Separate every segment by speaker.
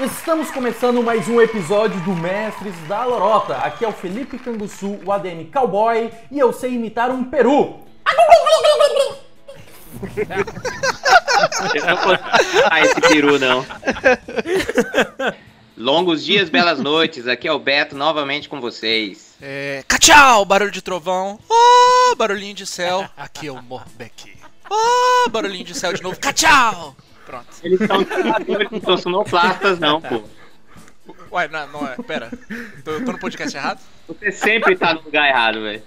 Speaker 1: Estamos começando mais um episódio do Mestres da Lorota. Aqui é o Felipe Canguçu, o ADM Cowboy, e eu sei imitar um peru.
Speaker 2: Ah, esse peru, não. Longos dias, belas noites. Aqui é o Beto novamente com vocês.
Speaker 3: É. Tchau, barulho de trovão. Oh, barulhinho de céu. Aqui é o Morbeck. Oh, barulhinho de céu de novo. Tchau. Pronto.
Speaker 2: Eles são eles não são sonoplastas, não, pô.
Speaker 3: Ué, não, não é. Pera. Tô, eu tô no podcast errado?
Speaker 2: Você sempre tá no lugar errado, velho.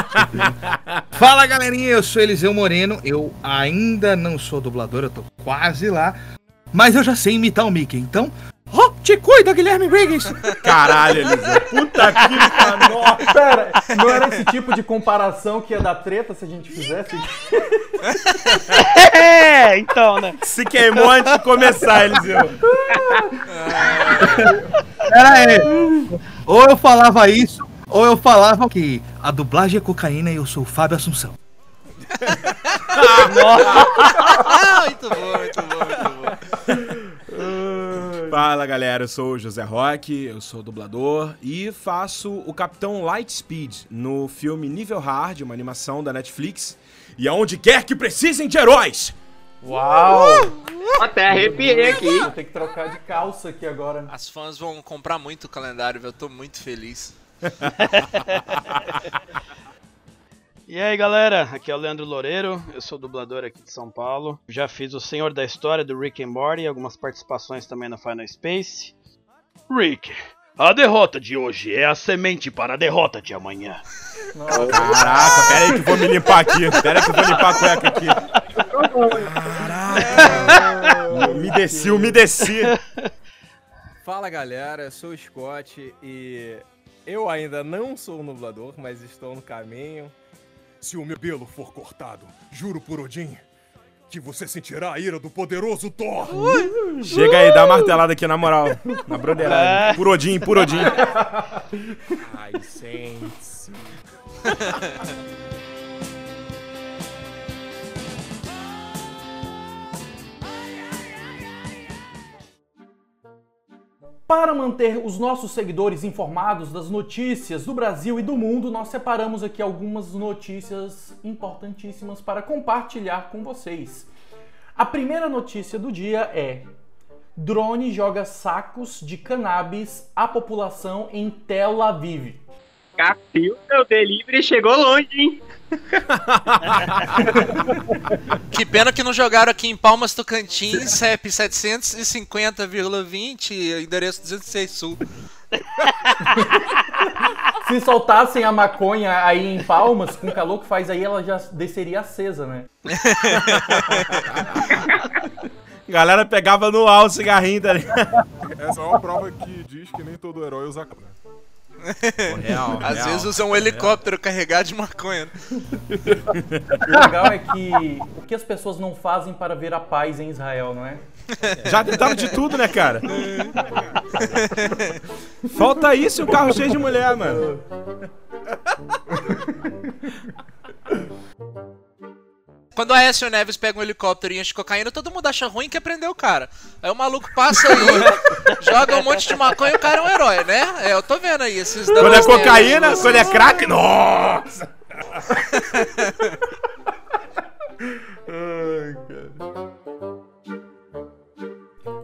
Speaker 4: Fala galerinha, eu sou Eliseu Moreno. Eu ainda não sou dublador, eu tô quase lá. Mas eu já sei imitar o Mickey, então. Te cuida, Guilherme Briggs!
Speaker 1: Caralho, Eliseu. Puta que pariu. Pera, não era esse tipo de comparação que ia dar treta se a gente fizesse?
Speaker 5: É, então, né?
Speaker 1: Se queimou antes de começar, Eliseu.
Speaker 4: Pera aí. Ou eu falava isso, ou eu falava que a dublagem é cocaína e eu sou o Fábio Assunção.
Speaker 3: Ah, muito bom, muito bom, muito bom.
Speaker 6: Fala galera, eu sou o José Roque, eu sou dublador e faço o Capitão Lightspeed no filme Nível Hard, uma animação da Netflix. E aonde quer que precisem de heróis!
Speaker 1: Uau!
Speaker 2: Até arrepiei aqui.
Speaker 1: Vou ter que trocar de calça aqui agora.
Speaker 3: As fãs vão comprar muito o calendário. Eu tô muito feliz.
Speaker 5: E aí, galera, aqui é o Leandro Loureiro, eu sou dublador aqui de São Paulo. Já fiz o Senhor da História do Rick and Morty, algumas participações também no Final Space. Rick, a derrota de hoje é a semente para a derrota de amanhã.
Speaker 6: Caraca, pera aí que eu vou me limpar aqui. Pera aí que eu vou limpar a cueca aqui. Caraca. Me desci, me desci.
Speaker 7: Fala galera, eu sou o Scott e eu ainda não sou um dublador, mas estou no caminho.
Speaker 8: Se o meu pelo for cortado, juro por Odin que você sentirá a ira do poderoso Thor.
Speaker 6: Chega aí, dá uma martelada aqui na moral. Na broderagem. Por Odin, por Odin.
Speaker 7: Ai, gente.
Speaker 1: Para manter os nossos seguidores informados das notícias do Brasil e do mundo, nós separamos aqui algumas notícias importantíssimas para compartilhar com vocês. A primeira notícia do dia é: drone joga sacos de cannabis à população em Tel Aviv.
Speaker 2: Capil, meu delivery chegou longe, hein?
Speaker 3: Que pena que não jogaram aqui em Palmas Tocantins, CEP 750,20, endereço 206 Sul.
Speaker 1: Se soltassem a maconha aí em Palmas, com o calor que faz aí, ela já desceria acesa, né?
Speaker 6: Galera pegava no ar o cigarrinho, tá ligado?
Speaker 8: Essa é uma prova que diz que nem todo herói usa.
Speaker 6: Real,
Speaker 3: Às vezes usa um helicóptero carregado de maconha.
Speaker 1: O legal é que o que as pessoas não fazem para ver a paz em Israel, não é?
Speaker 6: Já tentaram de tudo, né, cara? Falta isso e um carro cheio de mulher, mano.
Speaker 3: Quando a Aécio Neves pega um helicóptero e enche de cocaína, todo mundo acha ruim que prendeu o cara. Aí o maluco passa aí, joga um monte de maconha e o cara é um herói, né? É, eu tô vendo aí esses
Speaker 6: Quando é cocaína, quando é crack, nossa!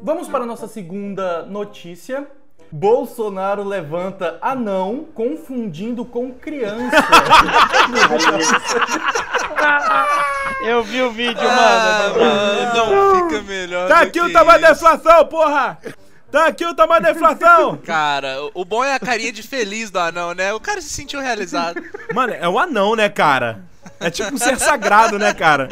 Speaker 1: Vamos para a nossa segunda notícia. Bolsonaro levanta anão confundindo com criança.
Speaker 5: Eu vi o vídeo,
Speaker 3: Ah,
Speaker 5: mano.
Speaker 3: mano, não fica melhor.
Speaker 6: Tá aqui o tamanho da inflação, porra! Tá aqui o tamanho da inflação!
Speaker 3: Cara, o- o bom é a carinha de feliz do anão, né? O cara se sentiu realizado.
Speaker 6: Mano, é um anão, né, cara? É tipo um ser sagrado, né, cara?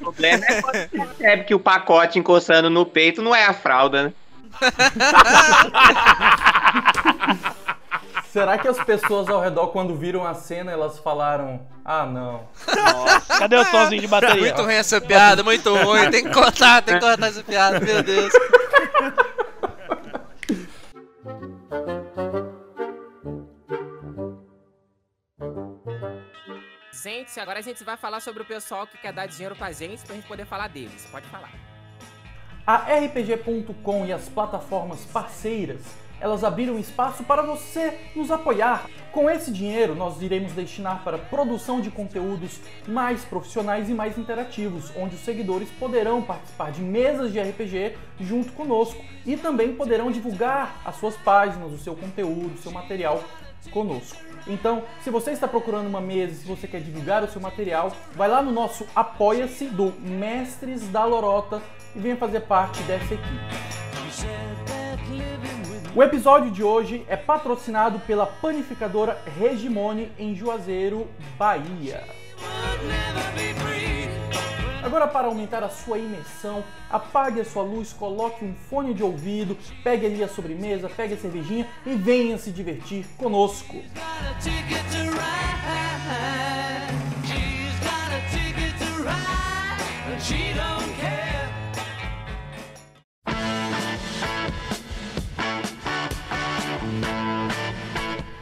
Speaker 2: O problema é quando você percebe que o pacote encostando no peito não é a fralda, né?
Speaker 1: Será que as pessoas ao redor, quando viram a cena, elas falaram: Ah, não.
Speaker 5: Cadê o somzinho de bateria?
Speaker 3: Muito ruim essa piada, muito ruim. Tem que cortar, tem que cortar essa piada, meu Deus.
Speaker 9: Gente, agora a gente vai falar sobre o pessoal que quer dar dinheiro pra gente pra gente poder falar deles. Pode falar.
Speaker 1: A RPG.com e as plataformas parceiras, elas abriram espaço para você nos apoiar. Com esse dinheiro, nós iremos destinar para produção de conteúdos mais profissionais e mais interativos, onde os seguidores poderão participar de mesas de RPG junto conosco e também poderão divulgar as suas páginas, o seu conteúdo, o seu material conosco. Então, se você está procurando uma mesa, se você quer divulgar o seu material, vai lá no nosso Apoia-se do Mestres da Lorota e venha fazer parte dessa equipe. O episódio de hoje é patrocinado pela panificadora Regimone em Juazeiro, Bahia. Agora, para aumentar a sua imersão, apague a sua luz, coloque um fone de ouvido, pegue ali a sobremesa, pegue a cervejinha e venha se divertir conosco.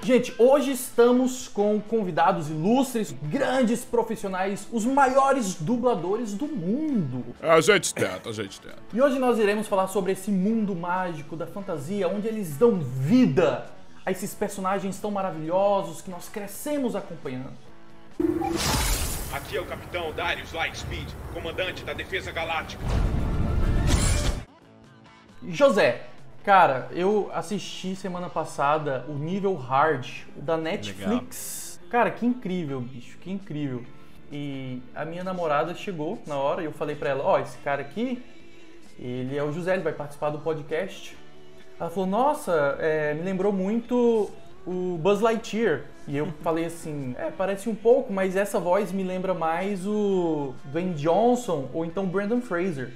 Speaker 1: Gente, hoje estamos com convidados ilustres, grandes profissionais, os maiores dubladores do mundo.
Speaker 6: A gente tenta, a gente tenta.
Speaker 1: E hoje nós iremos falar sobre esse mundo mágico da fantasia, onde eles dão vida a esses personagens tão maravilhosos que nós crescemos acompanhando.
Speaker 9: Aqui é o capitão Darius Lightspeed, comandante da Defesa Galáctica.
Speaker 1: José, cara, eu assisti semana passada o nível hard da Netflix. Cara, que incrível, bicho, que incrível. E a minha namorada chegou na hora e eu falei pra ela, ó, esse cara aqui, ele é o José, ele vai participar do podcast. Ela falou, nossa, é, me lembrou muito o Buzz Lightyear. E eu falei assim, é, parece um pouco, mas essa voz me lembra mais o Dwayne Johnson ou então Brandon Fraser.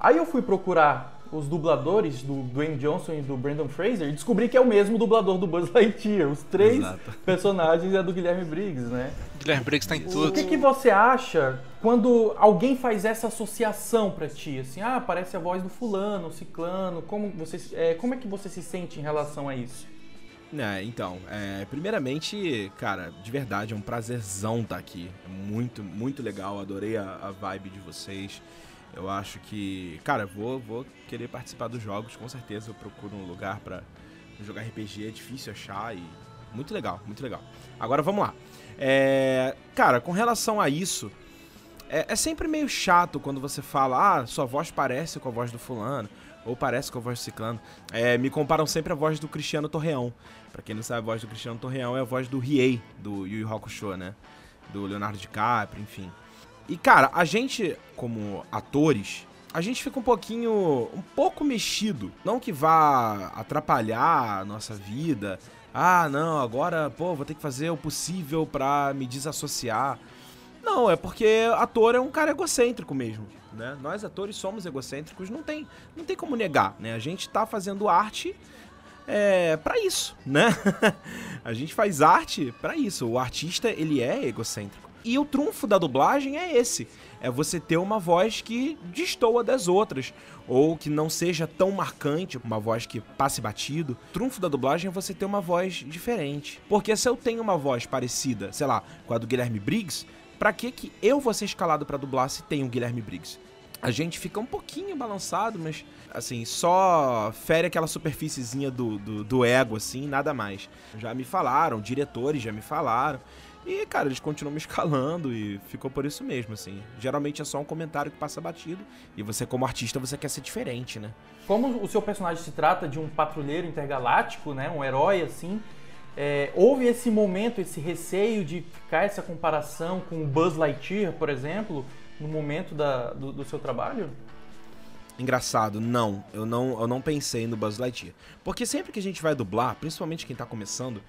Speaker 1: Aí eu fui procurar os dubladores do Dwayne Johnson e do Brandon Fraser e descobri que é o mesmo dublador do Buzz Lightyear. Os três
Speaker 3: Exato.
Speaker 1: personagens é do Guilherme Briggs, né?
Speaker 3: Guilherme Briggs tá em
Speaker 1: O
Speaker 3: tudo.
Speaker 1: que, que você acha quando alguém faz essa associação pra ti? Assim, ah, parece a voz do fulano, ciclano. Como, você, é, como é que você se sente em relação a isso?
Speaker 6: É, então, é, primeiramente, cara, de verdade, é um prazerzão estar aqui. É muito, muito legal, adorei a, a vibe de vocês. Eu acho que, cara, vou, vou querer participar dos jogos, com certeza. Eu procuro um lugar pra jogar RPG, é difícil achar e. Muito legal, muito legal. Agora vamos lá. É, cara, com relação a isso, é, é sempre meio chato quando você fala, ah, sua voz parece com a voz do fulano, ou parece com a voz do ciclano. É, me comparam sempre a voz do Cristiano Torreão. Pra quem não sabe, a voz do Cristiano Torreão é a voz do Riei, do Yu Yu Hakusho, né? Do Leonardo DiCaprio, enfim. E, cara, a gente, como atores, a gente fica um pouquinho, um pouco mexido. Não que vá atrapalhar a nossa vida. Ah, não, agora, pô, vou ter que fazer o possível pra me desassociar. Não, é porque ator é um cara egocêntrico mesmo, né? Nós atores somos egocêntricos, não tem, não tem como negar, né? A gente tá fazendo arte é, para isso, né? a gente faz arte para isso. O artista, ele é egocêntrico. E o trunfo da dublagem é esse. É você ter uma voz que destoa das outras. Ou que não seja tão marcante, uma voz que passe batido. O trunfo da dublagem é você ter uma voz diferente. Porque se eu tenho uma voz parecida, sei lá, com a do Guilherme Briggs, pra que que eu vou ser escalado pra dublar se tem o Guilherme Briggs? A gente fica um pouquinho balançado, mas assim, só fere aquela superfíciezinha do, do, do ego, assim, nada mais. Já me falaram, diretores já me falaram. E, cara, eles continuam me escalando e ficou por isso mesmo, assim. Geralmente é só um comentário que passa batido. E você, como artista, você quer ser diferente, né?
Speaker 1: Como o seu personagem se trata de um patrulheiro intergaláctico, né, um herói assim, é, houve esse momento, esse receio de ficar essa comparação com o Buzz Lightyear, por exemplo, no momento da- do, do seu trabalho?
Speaker 6: Engraçado, não. Eu não, eu não pensei no Buzz Lightyear. Porque sempre que a gente vai dublar, principalmente quem tá começando,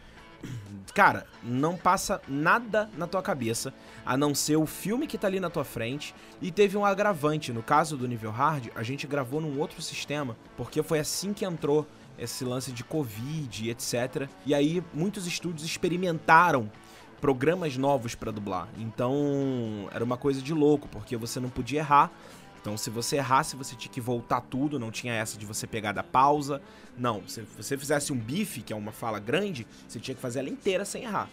Speaker 6: cara, não passa nada na tua cabeça a não ser o filme que tá ali na tua frente. E teve um agravante. No caso do nível hard, a gente gravou num outro sistema, porque foi assim que entrou esse lance de Covid, etc. E aí muitos estúdios experimentaram programas novos pra dublar. Então era uma coisa de louco, porque você não podia errar. Então, se você errasse, você tinha que voltar tudo, não tinha essa de você pegar da pausa. Não, se você fizesse um bife, que é uma fala grande, você tinha que fazer ela inteira sem errar.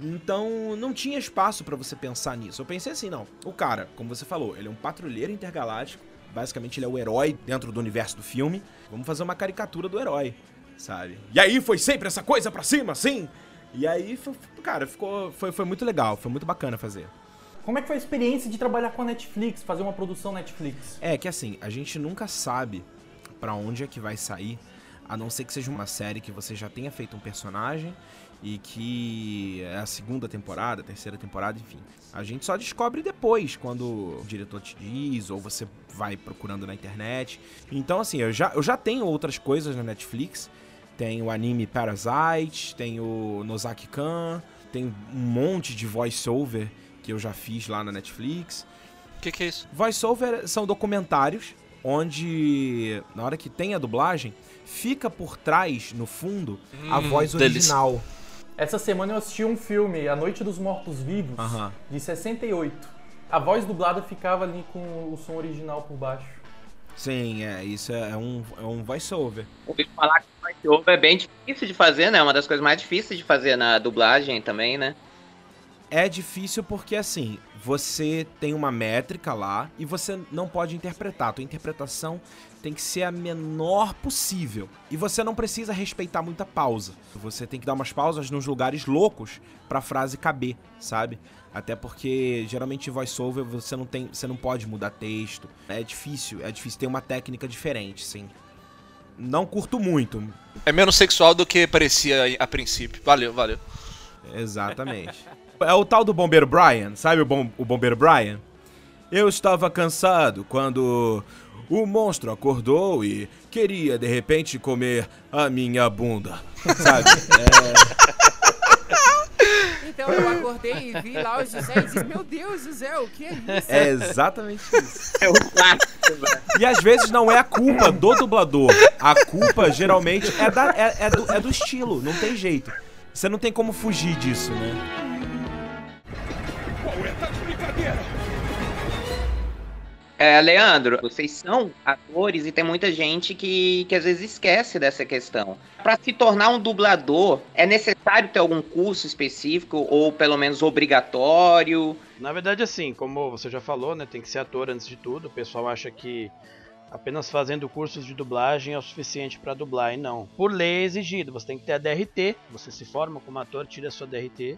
Speaker 6: Então, não tinha espaço pra você pensar nisso. Eu pensei assim, não. O cara, como você falou, ele é um patrulheiro intergaláctico, Basicamente, ele é o herói dentro do universo do filme. Vamos fazer uma caricatura do herói, sabe? E aí foi sempre essa coisa pra cima, assim. E aí, cara, ficou, foi, foi muito legal, foi muito bacana fazer.
Speaker 1: Como é que foi a experiência de trabalhar com a Netflix, fazer uma produção Netflix?
Speaker 6: É que assim, a gente nunca sabe pra onde é que vai sair, a não ser que seja uma série que você já tenha feito um personagem e que é a segunda temporada, terceira temporada, enfim. A gente só descobre depois, quando o diretor te diz, ou você vai procurando na internet. Então, assim, eu já, eu já tenho outras coisas na Netflix. Tem o anime Parasite, tem o Nozaki-kan, tem um monte de voice-over que eu já fiz lá na Netflix.
Speaker 3: O que, que é isso?
Speaker 6: Voice-over são documentários onde, na hora que tem a dublagem, fica por trás, no fundo, a
Speaker 3: Hum,
Speaker 6: voz
Speaker 3: delícia.
Speaker 6: original.
Speaker 1: Essa semana eu assisti um filme, A Noite dos Mortos Vivos,
Speaker 6: Aham.
Speaker 1: de 68. A voz dublada ficava ali com o som original por baixo.
Speaker 6: Sim, é, isso é um, é um voice-over.
Speaker 2: Ouvi falar que o voice-over é bem difícil de fazer, né? Uma das coisas mais difíceis de fazer na dublagem também, né?
Speaker 6: É difícil porque, assim, você tem uma métrica lá e você não pode interpretar. A tua interpretação tem que ser a menor possível. E você não precisa respeitar muita pausa. Você tem que dar umas pausas nos lugares loucos pra frase caber, sabe? Até porque geralmente em voiceover você não tem, você não pode mudar texto. É difícil, é difícil ter uma técnica diferente, sim. Não curto muito,
Speaker 3: É menos sexual do que parecia a princípio. Valeu, valeu.
Speaker 6: Exatamente. É o tal do bombeiro Brian, sabe o, bom, o bombeiro Brian? Eu estava cansado quando o monstro acordou e queria de repente comer a minha bunda, sabe?
Speaker 10: Então eu acordei e vi lá o José e disse, meu Deus, José, o que é isso?
Speaker 6: É, é exatamente isso.
Speaker 2: É o clássico, velho.
Speaker 6: E às vezes não é a culpa do dublador. A culpa geralmente é, da, é, é do, é do estilo, não tem jeito. Você não tem como fugir disso, né?
Speaker 9: É,
Speaker 2: Leandro, vocês são atores e tem muita gente que, que às vezes esquece dessa questão. Para se tornar um dublador, é necessário ter algum curso específico ou pelo menos obrigatório?
Speaker 5: Na verdade, assim, como você já falou, né, tem que ser ator antes de tudo. O pessoal acha que apenas fazendo cursos de dublagem é o suficiente para dublar, e não. Por lei é exigido, você tem que ter a DRT, você se forma como ator, tira a sua DRT,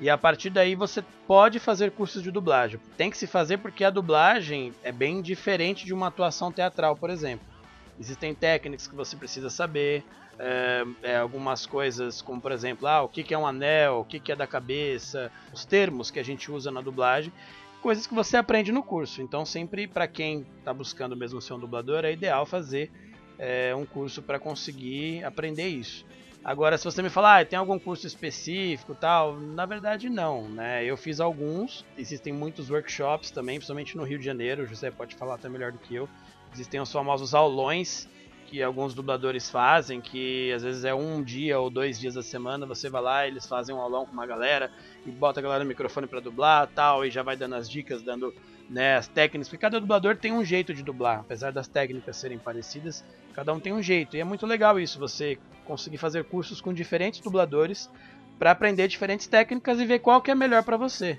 Speaker 5: e a partir daí você pode fazer cursos de dublagem. Tem que se fazer porque a dublagem é bem diferente de uma atuação teatral, por exemplo. Existem técnicas que você precisa saber, é, é, algumas coisas como, por exemplo, ah, o que, é um anel, o que, que é da cabeça, os termos que a gente usa na dublagem, coisas que você aprende no curso. Então, sempre para quem está buscando mesmo ser um dublador, é ideal fazer é, um curso para conseguir aprender isso. Agora, se você me falar, ah, tem algum curso específico tal, na verdade não, né? Eu fiz alguns, existem muitos workshops também, principalmente no Rio de Janeiro, o José pode falar até melhor do que eu. Existem os famosos aulões que alguns dubladores fazem, que às vezes é um dia ou dois dias da semana, você vai lá, eles fazem um aulão com uma galera e bota a galera no microfone para dublar tal, e já vai dando as dicas, dando né, as técnicas, porque cada dublador tem um jeito de dublar, apesar das técnicas serem parecidas, cada um tem um jeito, e é muito legal isso, você conseguir fazer cursos com diferentes dubladores para aprender diferentes técnicas e ver qual que é melhor para você.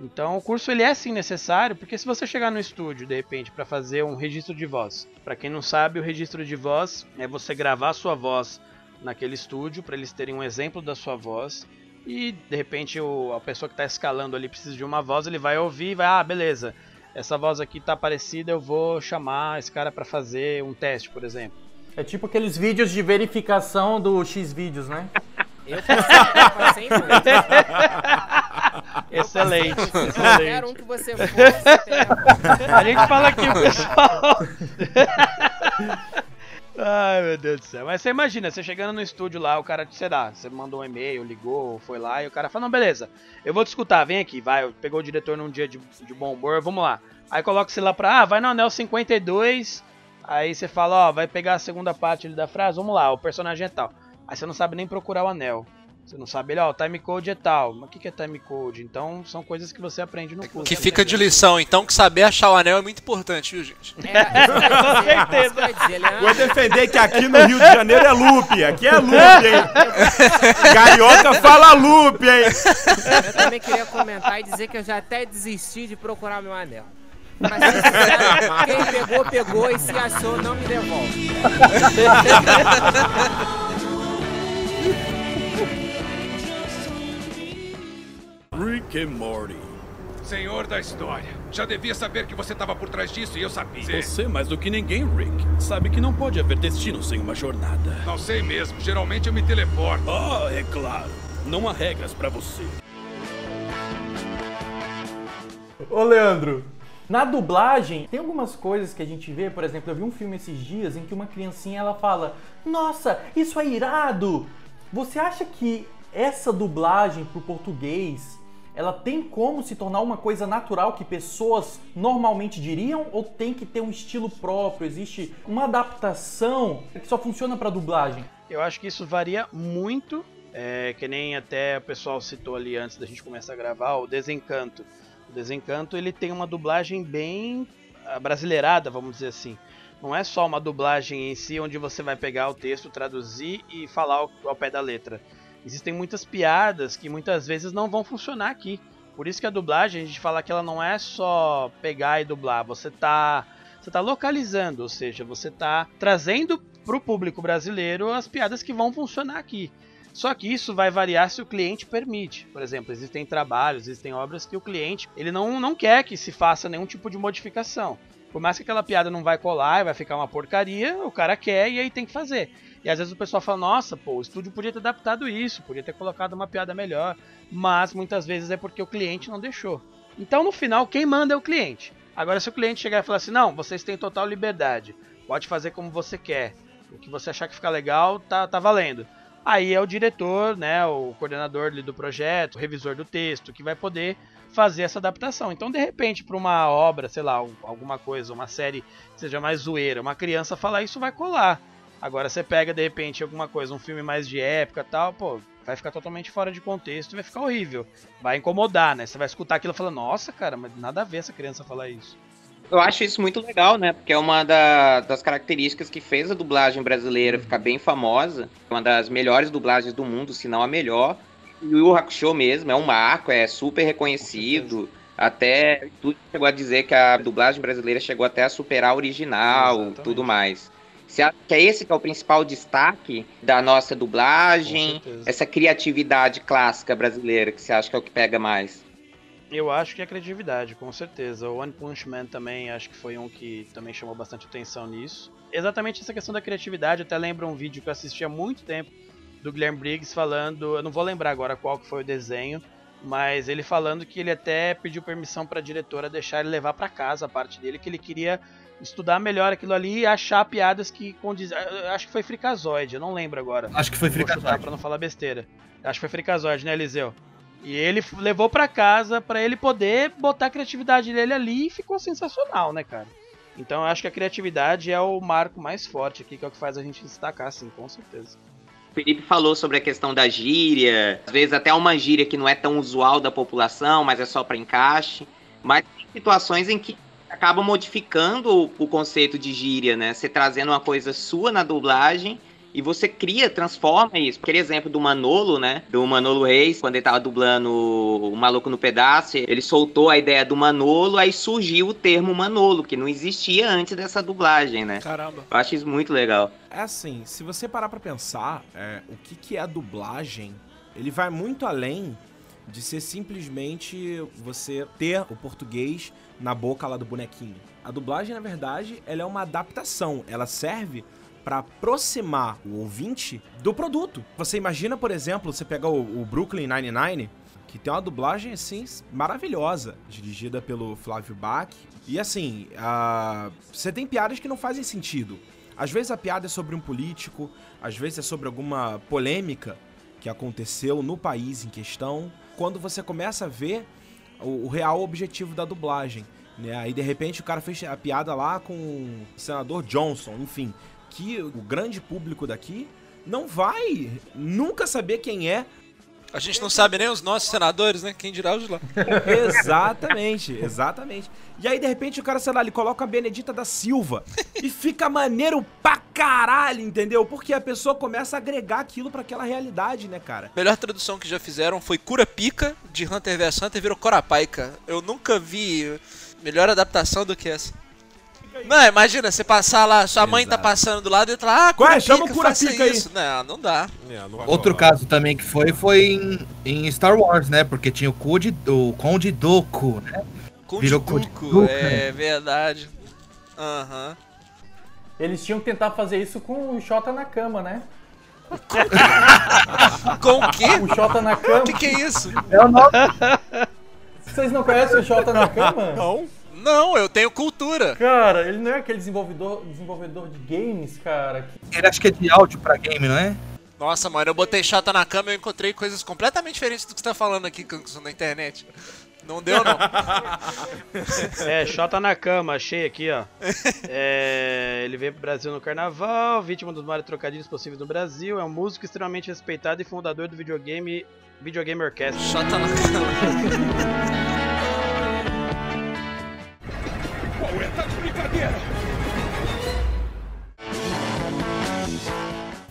Speaker 5: Então, o curso ele é sim necessário, porque se você chegar no estúdio de repente para fazer um registro de voz, para quem não sabe, o registro de voz é você gravar sua voz naquele estúdio para eles terem um exemplo da sua voz e de repente o, a pessoa que está escalando ali precisa de uma voz, ele vai ouvir e vai, ah, beleza, essa voz aqui tá parecida, eu vou chamar esse cara para fazer um teste, por exemplo.
Speaker 1: É tipo aqueles vídeos de verificação do X-Vídeos, né?
Speaker 10: Eu passei, passei muito.
Speaker 5: Excelente,
Speaker 10: Qualquer
Speaker 5: excelente.
Speaker 10: um que você for, você a-
Speaker 5: A gente fala aqui, o pessoal. Ai, meu Deus do céu. Mas você imagina, você chegando no estúdio lá, o cara, sei lá, você mandou um e-mail, ligou, foi lá, e o cara fala, não, beleza, eu vou te escutar, vem aqui, vai. Pegou o diretor num dia de, de bom humor, vamos lá. Aí coloca você lá pra, ah, vai no anel 52, aí você fala, ó, vai pegar a segunda parte ali da frase, vamos lá, o personagem é tal. Aí você não sabe nem procurar o anel. Você não sabe, ele, ó, o time code é tal. Mas o que que é time code? Então, são coisas que você aprende no curso.
Speaker 3: Que fica de lição, então, que saber achar o anel é muito importante, viu, gente?
Speaker 10: É, eu ia
Speaker 5: Com
Speaker 10: dizer,
Speaker 5: certeza.
Speaker 6: Vou defender que aqui no Rio de Janeiro é loop. Aqui é loop, hein? Carioca fala loop, hein?
Speaker 10: Eu também queria comentar e dizer que eu já até desisti de procurar meu anel. Mas quem pegou, pegou e se achou, não me devolve.
Speaker 9: Rick and Morty. Senhor da história, já devia saber que você estava por trás disso e eu sabia.
Speaker 11: Você, mais do que ninguém, Rick, sabe que não pode haver destino sem uma jornada.
Speaker 9: Não sei mesmo, geralmente eu me teleporto.
Speaker 11: Ah, é claro. Não há regras pra você.
Speaker 1: Ô Leandro, na dublagem, tem algumas coisas que a gente vê, por exemplo, eu vi um filme esses dias em que uma criancinha ela fala: "Nossa, isso é irado". Você acha que essa dublagem pro português, ela tem como se tornar uma coisa natural que pessoas normalmente diriam ou tem que ter um estilo próprio? Existe uma adaptação que só funciona para dublagem?
Speaker 5: Eu acho que isso varia muito, é, que nem até o pessoal citou ali antes da gente começar a gravar, o Desencanto. O Desencanto ele tem uma dublagem bem brasileirada, vamos dizer assim. Não é só uma dublagem em si onde você vai pegar o texto, traduzir e falar ao pé da letra. Existem muitas piadas que muitas vezes não vão funcionar aqui. Por isso que a dublagem, a gente fala que ela não é só pegar e dublar, você tá você tá localizando, ou seja, você tá trazendo para o público brasileiro as piadas que vão funcionar aqui. Só que isso vai variar se o cliente permite. Por exemplo, existem trabalhos, existem obras que o cliente ele não, não quer que se faça nenhum tipo de modificação. Por mais que aquela piada não vai colar e vai ficar uma porcaria, o cara quer e aí tem que fazer. E às vezes o pessoal fala, nossa, pô, o estúdio podia ter adaptado isso, podia ter colocado uma piada melhor. Mas muitas vezes é porque o cliente não deixou. Então no final, quem manda é o cliente. Agora, se o cliente chegar e falar assim, não, vocês têm total liberdade, pode fazer como você quer, o que você achar que ficar legal, tá, tá valendo. Aí é o diretor, né, o coordenador do projeto, o revisor do texto, que vai poder fazer essa adaptação. Então, de repente, para uma obra, sei lá, alguma coisa, uma série que seja mais zoeira, uma criança falar isso vai colar. Agora você pega de repente alguma coisa, um filme mais de época tal, pô, vai ficar totalmente fora de contexto e vai ficar horrível. Vai incomodar, né? Você vai escutar aquilo e falar, nossa, cara, mas nada a ver essa criança falar isso.
Speaker 2: Eu acho isso muito legal, né? Porque é uma da, das características que fez a dublagem brasileira ficar bem famosa. Uma das melhores dublagens do mundo, se não a melhor. E o Yu Hakusho mesmo é um marco, é super reconhecido. Até tudo chegou a dizer que a dublagem brasileira chegou até a superar a original, Exatamente. tudo mais. Você acha que é esse que é o principal destaque da nossa dublagem? Essa criatividade clássica brasileira que você acha que é o que pega mais?
Speaker 5: Eu acho que é a criatividade, com certeza. O One Punch Man também acho que foi um que também chamou bastante atenção nisso. Exatamente essa questão da criatividade, eu até lembro um vídeo que eu assisti há muito tempo do Guilherme Briggs falando, eu não vou lembrar agora qual que foi o desenho, mas ele falando que ele até pediu permissão para a diretora deixar ele levar para casa a parte dele, que ele queria estudar melhor aquilo ali e achar piadas que condizem. Acho que foi Fricazoide, eu não lembro agora.
Speaker 4: Acho que foi Fricazoide.
Speaker 5: Pra não falar besteira. Acho que foi Fricazoide, né, Eliseu? E ele levou para casa para ele poder botar a criatividade dele ali e ficou sensacional, né, cara? Então eu acho que a criatividade é o marco mais forte aqui, que é o que faz a gente destacar, assim, com certeza.
Speaker 2: O Felipe falou sobre a questão da gíria, às vezes até uma gíria que não é tão usual da população, mas é só para encaixe. Mas tem situações em que acaba modificando o, conceito de gíria, né? Você trazendo uma coisa sua na dublagem e você cria, transforma isso. Aquele exemplo do Manolo, né? Do Manolo Reis, quando ele tava dublando o Maluco no Pedaço, ele soltou a ideia do Manolo, aí surgiu o termo Manolo, que não existia antes dessa dublagem, né?
Speaker 3: Caramba.
Speaker 2: Eu acho isso muito legal.
Speaker 6: É assim, se você parar pra pensar, é, o que, que é a dublagem, ele vai muito além de ser simplesmente você ter o português na boca lá do bonequinho. A dublagem, na verdade, ela é uma adaptação. Ela serve para aproximar o ouvinte do produto. Você imagina, por exemplo, você pegar o, o Brooklyn Nine-Nine, que tem uma dublagem assim maravilhosa, dirigida pelo Flávio Bach. E assim, uh, você tem piadas que não fazem sentido. Às vezes a piada é sobre um político, às vezes é sobre alguma polêmica que aconteceu no país em questão. Quando você começa a ver o, o real objetivo da dublagem. Né? Aí de repente o cara fez a piada lá com o senador Johnson, enfim, que o grande público daqui não vai nunca saber quem é.
Speaker 3: A gente não sabe nem os nossos senadores, né? Quem dirá os lá.
Speaker 6: exatamente, exatamente. E aí, de repente, o cara, sei lá, ele coloca a Benedita da Silva. e fica maneiro pra caralho, entendeu? Porque a pessoa começa a agregar aquilo pra aquela realidade, né, cara?
Speaker 3: Melhor tradução que já fizeram foi Cura Pica, de Hunter vs Hunter, virou Corapaica. Eu nunca vi melhor adaptação do que essa. Não, imagina, você passar lá, sua mãe tá
Speaker 6: Exato.
Speaker 3: passando do lado e tá lá, ah,
Speaker 6: Qual é?
Speaker 3: Cura
Speaker 6: Chama o
Speaker 3: Pica,
Speaker 6: Cura
Speaker 3: faça
Speaker 6: Pica aí.
Speaker 3: isso. Não, não dá.
Speaker 9: É, não
Speaker 4: Outro
Speaker 9: rolar.
Speaker 4: caso também que foi foi em, em Star Wars, né? Porque tinha o Conde, o Conde Doku, né? Virou
Speaker 3: Conde
Speaker 4: Conde
Speaker 3: Duco,
Speaker 4: Duco,
Speaker 3: é verdade. Aham.
Speaker 1: Eles tinham que tentar fazer isso com o Xota na cama, né?
Speaker 3: Com o quê?
Speaker 1: O Xota na cama.
Speaker 3: O que, que é isso?
Speaker 4: É o nome.
Speaker 1: Vocês não conhecem o Xota na cama?
Speaker 9: Não.
Speaker 3: Não, eu tenho cultura.
Speaker 1: Cara, ele não é aquele desenvolvedor, desenvolvedor de games, cara. que-
Speaker 4: Ele acho que é de áudio pra game, não é?
Speaker 3: Nossa, mano, eu botei chata na cama e eu encontrei coisas completamente diferentes do que você tá falando aqui na internet. Não deu, não.
Speaker 5: É, Xota na cama, achei aqui, ó. É, ele veio pro Brasil no carnaval, vítima dos maiores trocadilhos possíveis no Brasil, é um músico extremamente respeitado e fundador do videogame Videogame Orchestra.
Speaker 3: Chata na cama.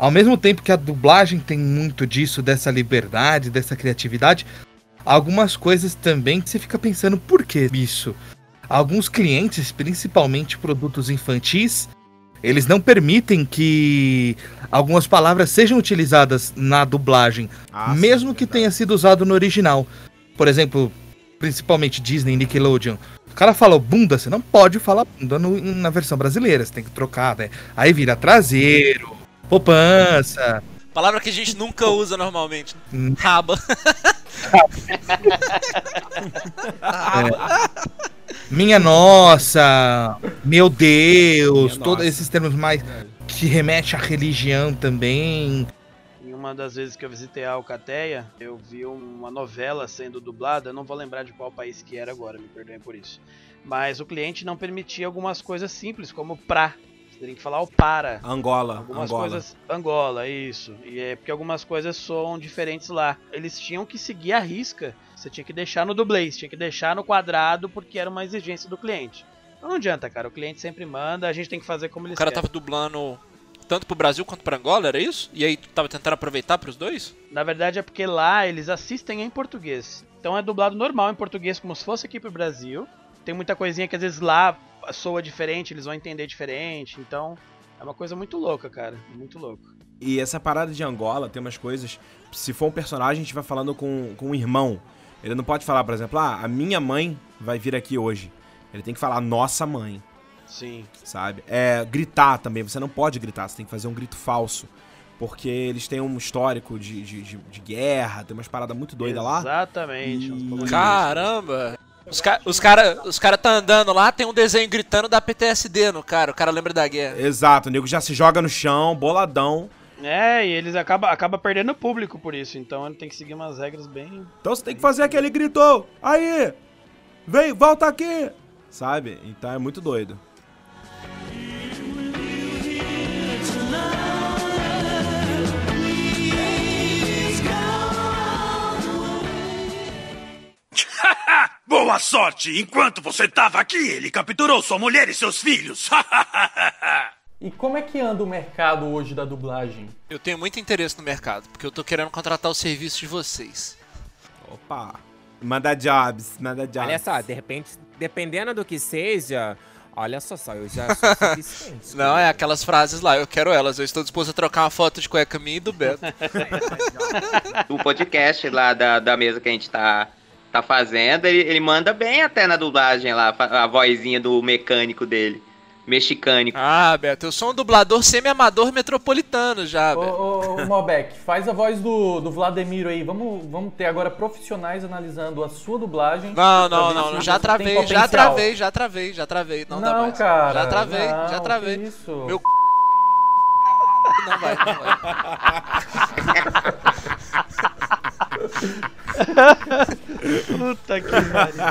Speaker 4: Ao mesmo tempo que a dublagem tem muito disso, dessa liberdade, dessa criatividade, algumas coisas também que você fica pensando por que isso. Alguns clientes, principalmente produtos infantis, eles não permitem que algumas palavras sejam utilizadas na dublagem,
Speaker 6: Ah, sim,
Speaker 4: mesmo que
Speaker 6: verdade.
Speaker 4: tenha sido usado no original. Por exemplo, principalmente Disney, Nickelodeon. O cara falou bunda, você não pode falar bunda no- na versão brasileira, você tem que trocar, né? Aí vira traseiro, poupança.
Speaker 3: Palavra que a gente nunca usa normalmente.
Speaker 4: Hum.
Speaker 3: Raba.
Speaker 4: Minha nossa, meu Deus,
Speaker 6: Minha
Speaker 4: todos
Speaker 6: nossa.
Speaker 4: esses termos mais que remete à religião também.
Speaker 5: Em uma das vezes que eu visitei a Alcateia, eu vi uma novela sendo dublada, eu não vou lembrar de qual país que era agora, me perdoem por isso. Mas o cliente não permitia algumas coisas simples, como pra. Você teria que falar o para.
Speaker 6: Angola,
Speaker 5: Algumas
Speaker 6: Angola.
Speaker 5: coisas. Angola, isso. E é porque algumas coisas soam diferentes lá. Eles tinham que seguir a risca. Você tinha que deixar no dublê, você tinha que deixar no quadrado, porque era uma exigência do cliente. Então não adianta, cara. O cliente sempre manda, a gente tem que fazer como
Speaker 3: O
Speaker 5: eles
Speaker 3: cara
Speaker 5: querem.
Speaker 3: tava dublando tanto pro Brasil quanto pra Angola, era isso? E aí tu tava tentando aproveitar pros dois?
Speaker 5: Na verdade é porque lá eles assistem em português. Então é dublado normal em português, como se fosse aqui pro Brasil. Tem muita coisinha que às vezes lá soa diferente, eles vão entender diferente. Então é uma coisa muito louca, cara. Muito louco.
Speaker 6: E essa parada de Angola tem umas coisas. Se for um personagem, a gente vai falando com, com um irmão. Ele não pode falar, por exemplo, ah, a minha mãe vai vir aqui hoje. Ele tem que falar nossa mãe,
Speaker 5: Sim.
Speaker 6: sabe? É, gritar também, você não pode gritar, você tem que fazer um grito falso. Porque eles têm um histórico de, de, de, de guerra, tem umas paradas muito doidas lá.
Speaker 5: Exatamente.
Speaker 6: E-
Speaker 3: Caramba! Os caras os cara, os cara tá andando lá, tem um desenho gritando da PTSD no cara, o cara lembra da guerra.
Speaker 6: Exato, o nego já se joga no chão, boladão.
Speaker 5: É, e eles acabam acaba perdendo público por isso, então ele tem que seguir umas regras bem.
Speaker 6: Então você tem que fazer aquele grito. Aí! Vem, volta aqui! Sabe? Então é muito doido.
Speaker 11: Boa sorte! Enquanto você tava aqui, ele capturou sua mulher e seus filhos.
Speaker 1: E como é que anda o mercado hoje da dublagem?
Speaker 3: Eu tenho muito interesse no mercado, porque eu tô querendo contratar o serviço de vocês.
Speaker 6: Opa! Manda jobs, manda jobs.
Speaker 10: Olha só, de repente, dependendo do que seja, olha só, só eu já sou suficiente.
Speaker 3: Não, é aquelas frases lá, eu quero elas, eu estou disposto a trocar uma foto de cueca minha e do Beto.
Speaker 2: do podcast lá da, da mesa que a gente tá, tá fazendo, ele, ele manda bem até na dublagem lá, a vozinha do mecânico dele. Mexicânico.
Speaker 3: Ah, Beto, eu sou um dublador semi-amador metropolitano já,
Speaker 1: Ô,
Speaker 3: Beto.
Speaker 1: ô, ô Malbec, faz a voz do, do Vladimiro aí. Vamos, vamos ter agora profissionais analisando a sua dublagem.
Speaker 3: Não, não, não, não, já travei, já travei, já travei, já travei. Não, dá
Speaker 1: Não,
Speaker 3: mais.
Speaker 1: cara.
Speaker 3: Já travei,
Speaker 1: não,
Speaker 3: já travei.
Speaker 1: isso?
Speaker 3: Meu Não vai, não vai.
Speaker 5: Puta que pariu.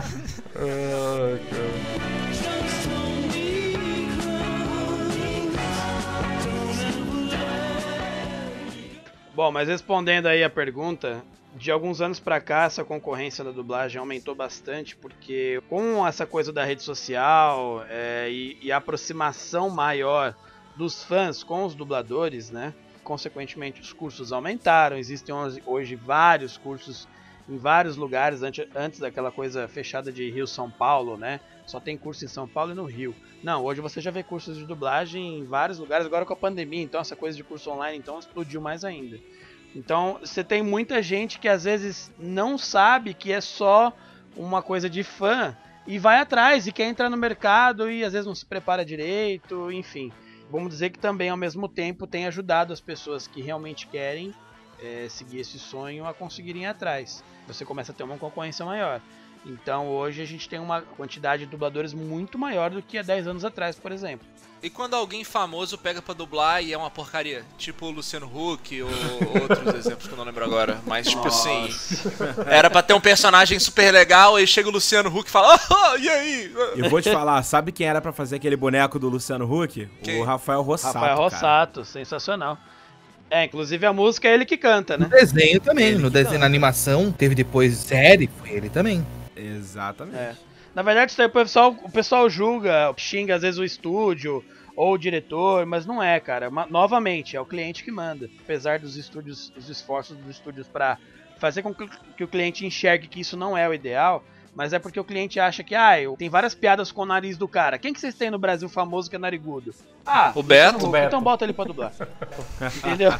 Speaker 5: Bom, mas respondendo aí a pergunta, de alguns anos pra cá essa concorrência da dublagem aumentou bastante, porque com essa coisa da rede social é, e, e a aproximação maior dos fãs com os dubladores, né? Consequentemente, os cursos aumentaram. Existem hoje- vários cursos em vários lugares, antes, antes daquela coisa fechada de Rio São Paulo, né? Só tem curso em São Paulo e no Rio. Não, hoje você já vê cursos de dublagem em vários lugares, agora com a pandemia, então essa coisa de curso online então explodiu mais ainda. Então você tem muita gente que às vezes não sabe que é só uma coisa de fã e vai atrás e quer entrar no mercado e às vezes não se prepara direito, enfim. Vamos dizer que também ao mesmo tempo tem ajudado as pessoas que realmente querem eh, seguir esse sonho a conseguirem ir atrás. Você começa a ter uma concorrência maior. Então hoje a gente tem uma quantidade de dubladores muito maior do que há 10 anos atrás, por exemplo.
Speaker 3: E quando alguém famoso pega pra dublar e é uma porcaria? Tipo o Luciano Huck ou outros exemplos que eu não lembro agora. Mas, tipo assim. Era pra ter um personagem super legal, aí chega o Luciano Huck e fala: Ah, e aí?
Speaker 6: E vou te falar, sabe quem era pra fazer aquele boneco do Luciano Huck?
Speaker 3: Quem?
Speaker 6: O Rafael Rossato.
Speaker 5: Rafael
Speaker 6: cara.
Speaker 5: Rossato, sensacional. É, inclusive a música é ele que canta,
Speaker 4: No
Speaker 5: né?
Speaker 4: desenho também, no desenho, na animação, teve depois série, foi ele também.
Speaker 6: Exatamente.
Speaker 5: É. Na verdade, isso aí o pessoal, o pessoal julga, xinga às vezes o estúdio ou o diretor, mas não é, cara. Ma- novamente, é o cliente que manda. Apesar dos estúdios, dos esforços dos estúdios pra fazer com que, que o cliente enxergue que isso não é o ideal, mas é porque o cliente acha que, ah, eu, tem várias piadas com o nariz do cara. Quem que vocês têm no Brasil famoso que é narigudo? Ah,
Speaker 3: O Beto.
Speaker 1: Beto.
Speaker 5: Então bota ele pra dublar. Entendeu?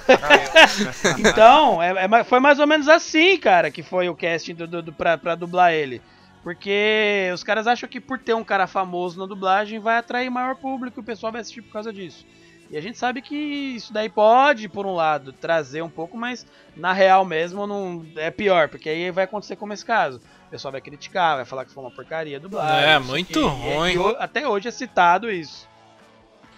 Speaker 5: então, é, é foi mais ou menos assim, cara, que foi o casting do, do, do, pra, pra dublar ele. Porque os caras acham que por ter um cara famoso na dublagem vai atrair maior público e o pessoal vai assistir por causa disso. E a gente sabe que isso daí pode, por um lado, trazer um pouco, mas na real mesmo não é pior, porque aí vai acontecer como esse caso. O pessoal vai criticar, vai falar que foi uma porcaria dublagem.
Speaker 3: É, muito
Speaker 5: quê. E-
Speaker 3: ruim.
Speaker 5: e até hoje é citado isso.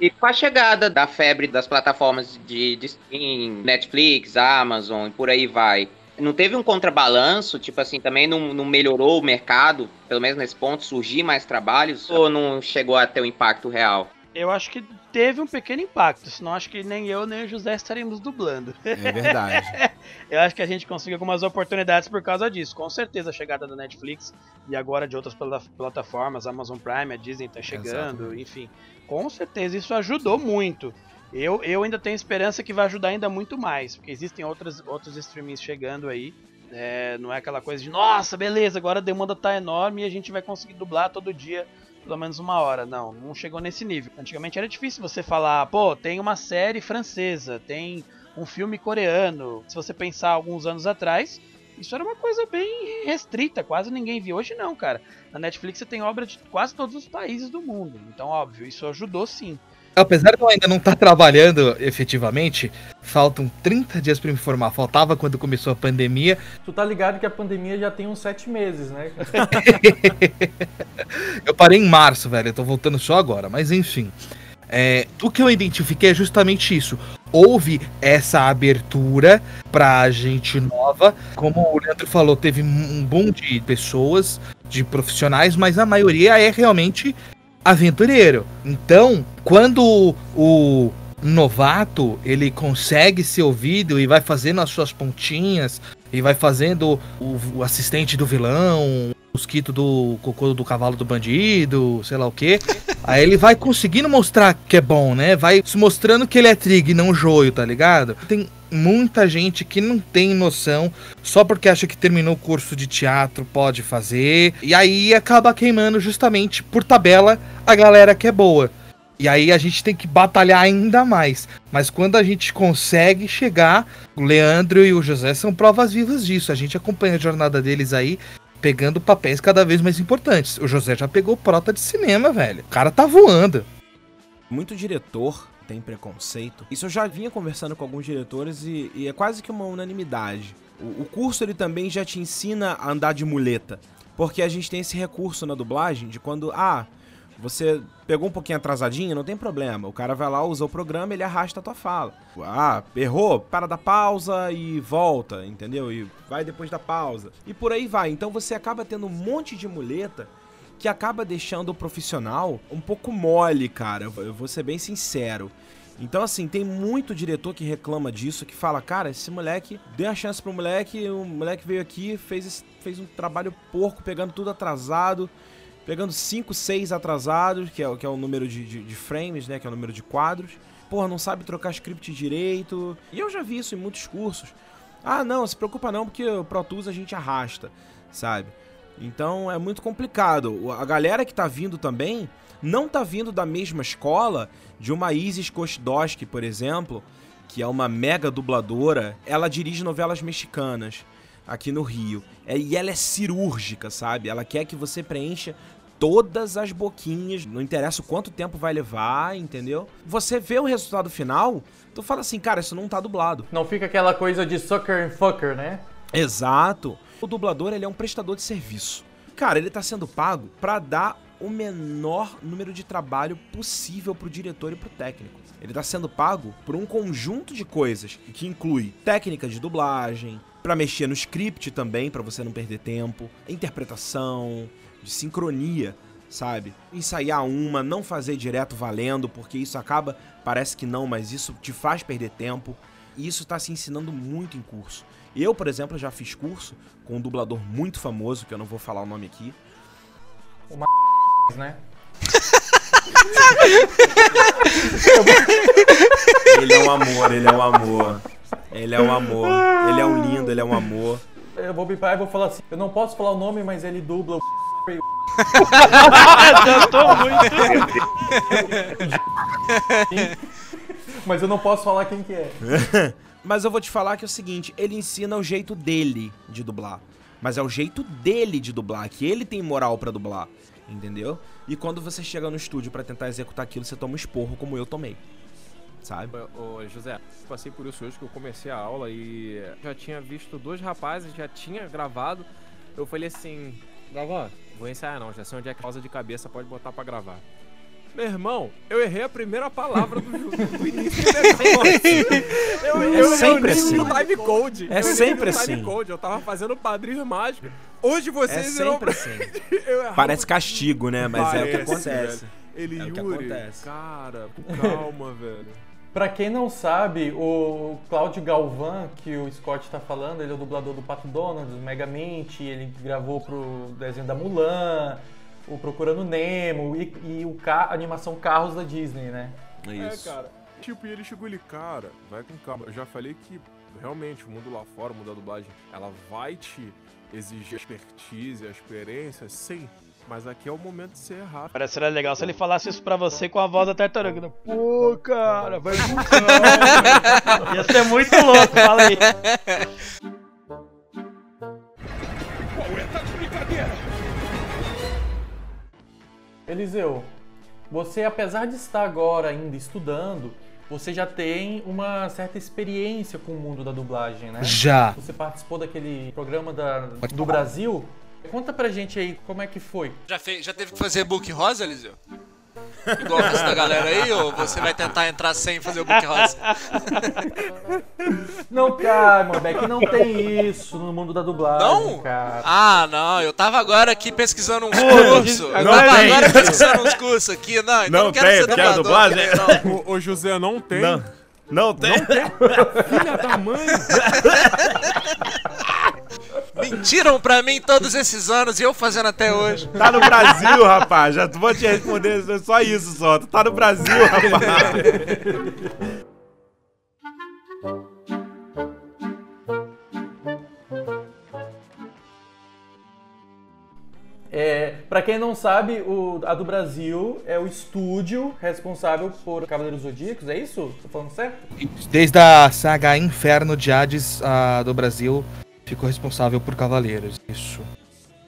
Speaker 2: E com a chegada da febre das plataformas de, de streaming, Netflix, Amazon e por aí vai, não teve um contrabalanço? Tipo assim, também não, não melhorou o mercado, pelo menos nesse ponto, surgir mais trabalhos? Ou não chegou a ter um impacto real?
Speaker 5: Eu acho que teve um pequeno impacto, senão acho que nem eu nem o José estaríamos dublando.
Speaker 6: É verdade.
Speaker 5: Eu acho que a gente conseguiu algumas oportunidades por causa disso. Com certeza a chegada da Netflix e agora de outras plata- plataformas, Amazon Prime, a Disney tá chegando, enfim. Com certeza isso ajudou muito. Eu, eu ainda tenho esperança que vai ajudar ainda muito mais, porque existem outras, outros streamings chegando aí. É, não é aquela coisa de, nossa, beleza, agora a demanda tá enorme e a gente vai conseguir dublar todo dia pelo menos uma hora. Não, não chegou nesse nível. Antigamente era difícil você falar, pô, tem uma série francesa, tem um filme coreano. Se você pensar alguns anos atrás, isso era uma coisa bem restrita, quase ninguém via. Hoje não, cara. Na Netflix você tem obra de quase todos os países do mundo. Então, óbvio, isso ajudou sim.
Speaker 4: Apesar de eu ainda não estar trabalhando efetivamente, faltam 30 dias pra me formar. Faltava quando começou a pandemia.
Speaker 1: Tu tá ligado que a pandemia já tem uns sete meses, né?
Speaker 4: Eu parei em março, velho. Eu tô voltando só agora. Mas enfim. É, o que eu identifiquei é justamente isso. Houve essa abertura pra gente nova. Como o Leandro falou, teve um boom de pessoas, de profissionais, mas a maioria é realmente aventureiro. Então, quando o novato ele consegue ser ouvido e vai fazendo as suas pontinhas e vai fazendo o, o assistente do vilão, o mosquito do cocô do cavalo do bandido, sei lá o que. Aí ele vai conseguindo mostrar que é bom, né? Vai se mostrando que ele é trigo e não joio, tá ligado? Tem muita gente que não tem noção, só porque acha que terminou o curso de teatro pode fazer, e aí acaba queimando justamente por tabela a galera que é boa. E aí a gente tem que batalhar ainda mais. Mas quando a gente consegue chegar, o Leandro e o José são provas vivas disso. A gente acompanha a jornada deles aí, pegando papéis cada vez mais importantes. O José já pegou prota de cinema, velho. O cara tá voando.
Speaker 6: Muito diretor tem preconceito. Isso eu já vinha conversando com alguns diretores e, e é quase que uma unanimidade. O, o curso ele também já te ensina a andar de muleta. Porque a gente tem esse recurso na dublagem de quando, ah, você pegou um pouquinho atrasadinho, não tem problema. O cara vai lá, usa o programa, ele arrasta a tua fala. Ah, errou, para da pausa e volta, entendeu? E vai depois da pausa. E por aí vai. Então você acaba tendo um monte de muleta que acaba deixando o profissional um pouco mole, cara. Eu vou ser bem sincero. Então, assim, tem muito diretor que reclama disso, que fala, cara, esse moleque, dê a chance pro moleque, o moleque veio aqui, fez, fez um trabalho porco, pegando tudo atrasado, pegando 5, 6 atrasados, que é, o- que é o número de, de- de frames, né, que é o número de quadros, porra, não sabe trocar script direito. E eu já vi isso em muitos cursos. Ah, não, se preocupa não, porque o Pro Tools a gente arrasta, sabe? Então é muito complicado. A galera que tá vindo também não tá vindo da mesma escola de uma Isis Kostdowski, por exemplo, que é uma mega dubladora. Ela dirige novelas mexicanas aqui no Rio. É, e ela é cirúrgica, sabe? Ela quer que você preencha todas as boquinhas, não interessa o quanto tempo vai levar, entendeu? Você vê o resultado final, tu fala assim, cara, isso não tá dublado.
Speaker 1: Não fica aquela coisa de sucker and fucker, né?
Speaker 6: Exato. O dublador, ele é um prestador de serviço. Cara, ele tá sendo pago para dar o menor número de trabalho possível pro diretor e pro técnico. Ele tá sendo pago por um conjunto de coisas que inclui técnica de dublagem, para mexer no script também, para você não perder tempo, interpretação, de sincronia, sabe? Ensaiar uma, não fazer direto valendo, porque isso acaba, parece que não, mas isso te faz perder tempo. E isso tá se ensinando muito em curso. Eu, por exemplo, já fiz curso com um dublador muito famoso, que eu não vou falar o nome aqui.
Speaker 1: Uma né?
Speaker 6: ele é um amor, ele é um amor. Ele é um amor. Ele é um lindo, ele é um amor.
Speaker 1: Eu vou bipar e vou falar assim. Eu não posso falar o nome, mas ele dubla o
Speaker 5: Adiantou muito.
Speaker 1: mas eu não posso falar quem que é.
Speaker 6: Mas eu vou te falar que é o seguinte, ele ensina o jeito dele de dublar. Mas é o jeito dele de dublar, que ele tem moral para dublar, entendeu? E quando você chega no estúdio para tentar executar aquilo, você toma um esporro como eu tomei. Sabe?
Speaker 7: Ô, José, passei por isso hoje que eu comecei a aula e já tinha visto dois rapazes, já tinha gravado. Eu falei assim, Gavan, vou ensaiar não, já sei onde é que pausa de cabeça pode botar para gravar. Meu irmão, eu errei a primeira palavra do, do início do negócio. Eu,
Speaker 6: é
Speaker 7: eu,
Speaker 6: sempre
Speaker 7: eu
Speaker 6: assim.
Speaker 7: no time code.
Speaker 6: É
Speaker 7: eu
Speaker 6: sempre
Speaker 7: time
Speaker 6: assim.
Speaker 7: code. Eu tava fazendo padrinho mágico. Hoje
Speaker 6: É
Speaker 7: vocês irão...
Speaker 6: sempre assim. Parece castigo, né? Mas é o que
Speaker 7: Parece,
Speaker 6: acontece.
Speaker 7: velho. Ele,
Speaker 6: É o que
Speaker 7: Yuri,
Speaker 6: acontece.
Speaker 7: cara, calma, velho.
Speaker 1: Pra quem não sabe, o Cláudio Galvan, que o Scott tá falando, ele é o dublador do Pato Donald, do Megamente, ele gravou pro desenho da Mulan, o Procurando Nemo e, e o ca a animação Carros da Disney, né?
Speaker 7: É, cara. Tipo, e ele chegou ali, cara, vai com calma. Eu já falei que realmente o mundo lá fora, o mundo da dublagem, ela vai te exigir expertise, a experiência, sim. Mas aqui é o momento de ser errado.
Speaker 5: Parece seria legal se ele falasse isso pra você com a voz da tartaruga. né? Pô, cara, vai com calma. Ia ser muito louco, fala aí.
Speaker 9: Qual é? Tá de brincadeira?
Speaker 1: Eliseu, você apesar de estar agora ainda estudando, você já tem uma certa experiência com o mundo da dublagem, né?
Speaker 4: Já.
Speaker 1: Você participou daquele programa da, do Brasil? Conta pra gente aí como é que foi.
Speaker 3: Já, fez, já teve que fazer book rosa, Eliseu? Igual o resto da galera aí, ou você vai tentar entrar sem fazer o book rosa?
Speaker 1: Não, cara, mano, é não tem isso no mundo da dublagem,
Speaker 3: Não?
Speaker 1: cara.
Speaker 3: Ah, não, eu tava agora aqui pesquisando uns cursos. Eu
Speaker 1: agora
Speaker 3: tava
Speaker 1: tem.
Speaker 3: agora pesquisando uns cursos aqui, não, então
Speaker 6: Não
Speaker 3: não quero
Speaker 6: tem,
Speaker 3: ser
Speaker 6: é
Speaker 3: dublador.
Speaker 6: dublagem?
Speaker 3: não.
Speaker 7: Ô, ô, José, não tem.
Speaker 6: Não, não tem.
Speaker 7: Filha da mãe.
Speaker 3: Mentiram pra mim todos esses anos e eu fazendo até hoje.
Speaker 6: Tá no Brasil, rapaz. Já vou te responder só isso só. Tu tá no Brasil, rapaz.
Speaker 1: É, para quem não sabe, o, a do Brasil é o estúdio responsável por Cavaleiros Zodíacos, é isso? Tô falando certo?
Speaker 4: Desde a saga Inferno de Hades a do Brasil ficou responsável por Cavaleiros, isso.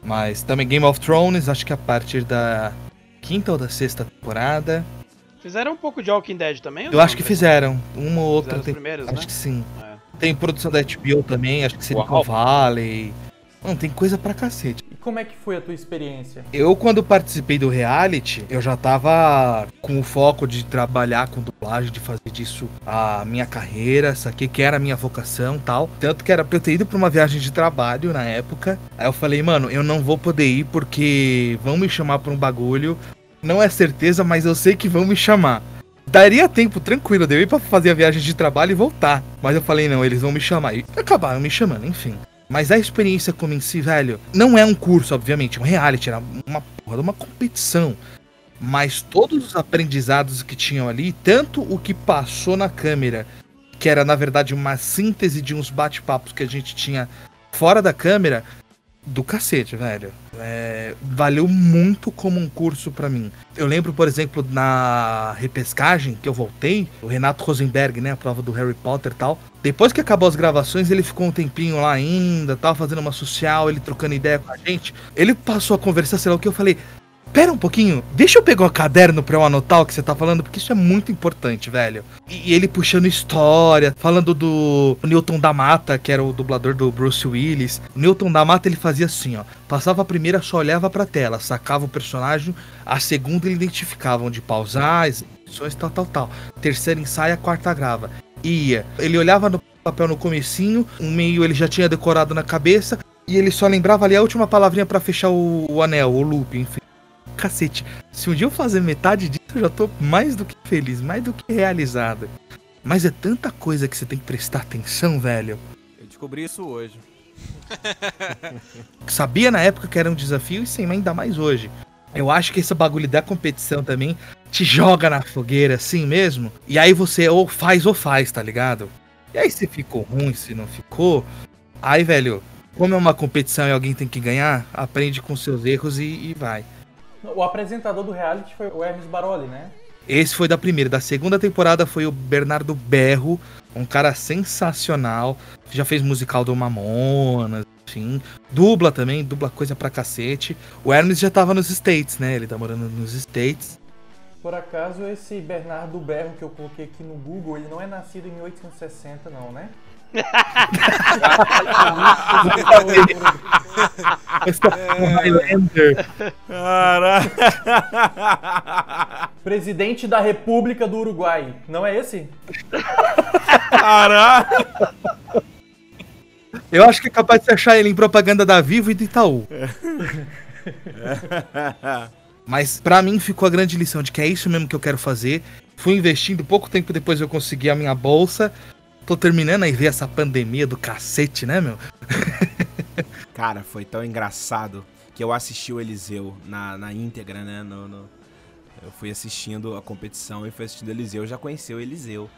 Speaker 4: Mas também Game of Thrones, acho que a partir da quinta ou da sexta temporada.
Speaker 5: Fizeram um pouco de Walking Dead também?
Speaker 4: Eu
Speaker 5: não?
Speaker 4: acho que fizeram uma ou outra. Tem-
Speaker 5: primeiros,
Speaker 4: acho
Speaker 5: né?
Speaker 4: que sim.
Speaker 5: É.
Speaker 4: Tem produção da HBO também, acho que Silicon Valley. Não, tem coisa pra cacete.
Speaker 1: Como é que foi a tua experiência?
Speaker 4: Eu, quando participei do reality, eu já tava com o foco de trabalhar com dublagem, de fazer disso a minha carreira, saquei que era a minha vocação tal. Tanto que era pra eu ter ido pra uma viagem de trabalho na época. Aí eu falei, mano, eu não vou poder ir porque vão me chamar pra um bagulho. Não é certeza, mas eu sei que vão me chamar. Daria tempo tranquilo de eu ir pra fazer a viagem de trabalho e voltar. Mas eu falei, não, eles vão me chamar. E acabaram me chamando, enfim. Mas a experiência como em si, velho, não é um curso, obviamente, é um reality, era uma porra uma competição. Mas todos os aprendizados que tinham ali, tanto o que passou na câmera, que era na verdade uma síntese de uns bate-papos que a gente tinha fora da câmera, do cacete, velho. É, valeu muito como um curso pra mim. Eu lembro, por exemplo, na repescagem que eu voltei, o Renato Rosenberg, né, a prova do Harry Potter e tal. Depois que acabou as gravações, ele ficou um tempinho lá ainda, tava fazendo uma social, ele trocando ideia com a gente. Ele passou a conversar, sei lá o que, eu falei, Pera um pouquinho, deixa eu pegar o caderno pra eu anotar o que você tá falando, porque isso é muito importante, velho. E, e ele puxando história, falando do Newton da Mata, que era o dublador do Bruce Willis. O Newton da Mata ele fazia assim, ó. Passava a primeira, só olhava pra tela, sacava o personagem, a segunda ele identificava onde pausar, exibições, tal, tal, tal. Terceira ensaia, quarta grava. Ia. Ele olhava no papel no comecinho, um meio ele já tinha decorado na cabeça, e ele só lembrava ali a última palavrinha para fechar o, o anel, o loop, enfim cacete. Se um dia eu fazer metade disso, eu já tô mais do que feliz, mais do que realizado. Mas é tanta coisa que você tem que prestar atenção, velho.
Speaker 7: Eu descobri isso hoje.
Speaker 4: Sabia na época que era um desafio e sem ainda mais hoje. Eu acho que esse bagulho da competição também te joga na fogueira assim mesmo. E aí você ou faz ou faz, tá ligado? E aí se ficou ruim, se não ficou. Aí, velho, como é uma competição e alguém tem que ganhar, aprende com seus erros e, e vai.
Speaker 1: O apresentador do reality foi o Hermes Baroli, né?
Speaker 4: Esse foi da primeira. Da segunda temporada foi o Bernardo Berro, um cara sensacional. Já fez musical do Mamonas, enfim. Dubla também, dubla coisa pra cacete. O Hermes já tava nos States, né? Ele tá morando nos States.
Speaker 1: Por acaso, esse Bernardo Berro que eu coloquei aqui no Google, ele não é nascido em 1860, não, né? Presidente da República do Uruguai. Não é esse?
Speaker 6: Caraca!
Speaker 4: Eu acho que é capaz de achar ele em propaganda da Vivo e do Itaú. Mas para mim ficou a grande lição de que é isso mesmo que eu quero fazer. Fui investindo, pouco tempo depois eu consegui a minha bolsa. Tô terminando aí ver essa pandemia do cacete, né, meu?
Speaker 6: Cara, foi tão engraçado que eu assisti o Eliseu na, na íntegra, né? No, no... Eu fui assistindo a competição e fui assistindo o Eliseu. Eu já conheci o Eliseu.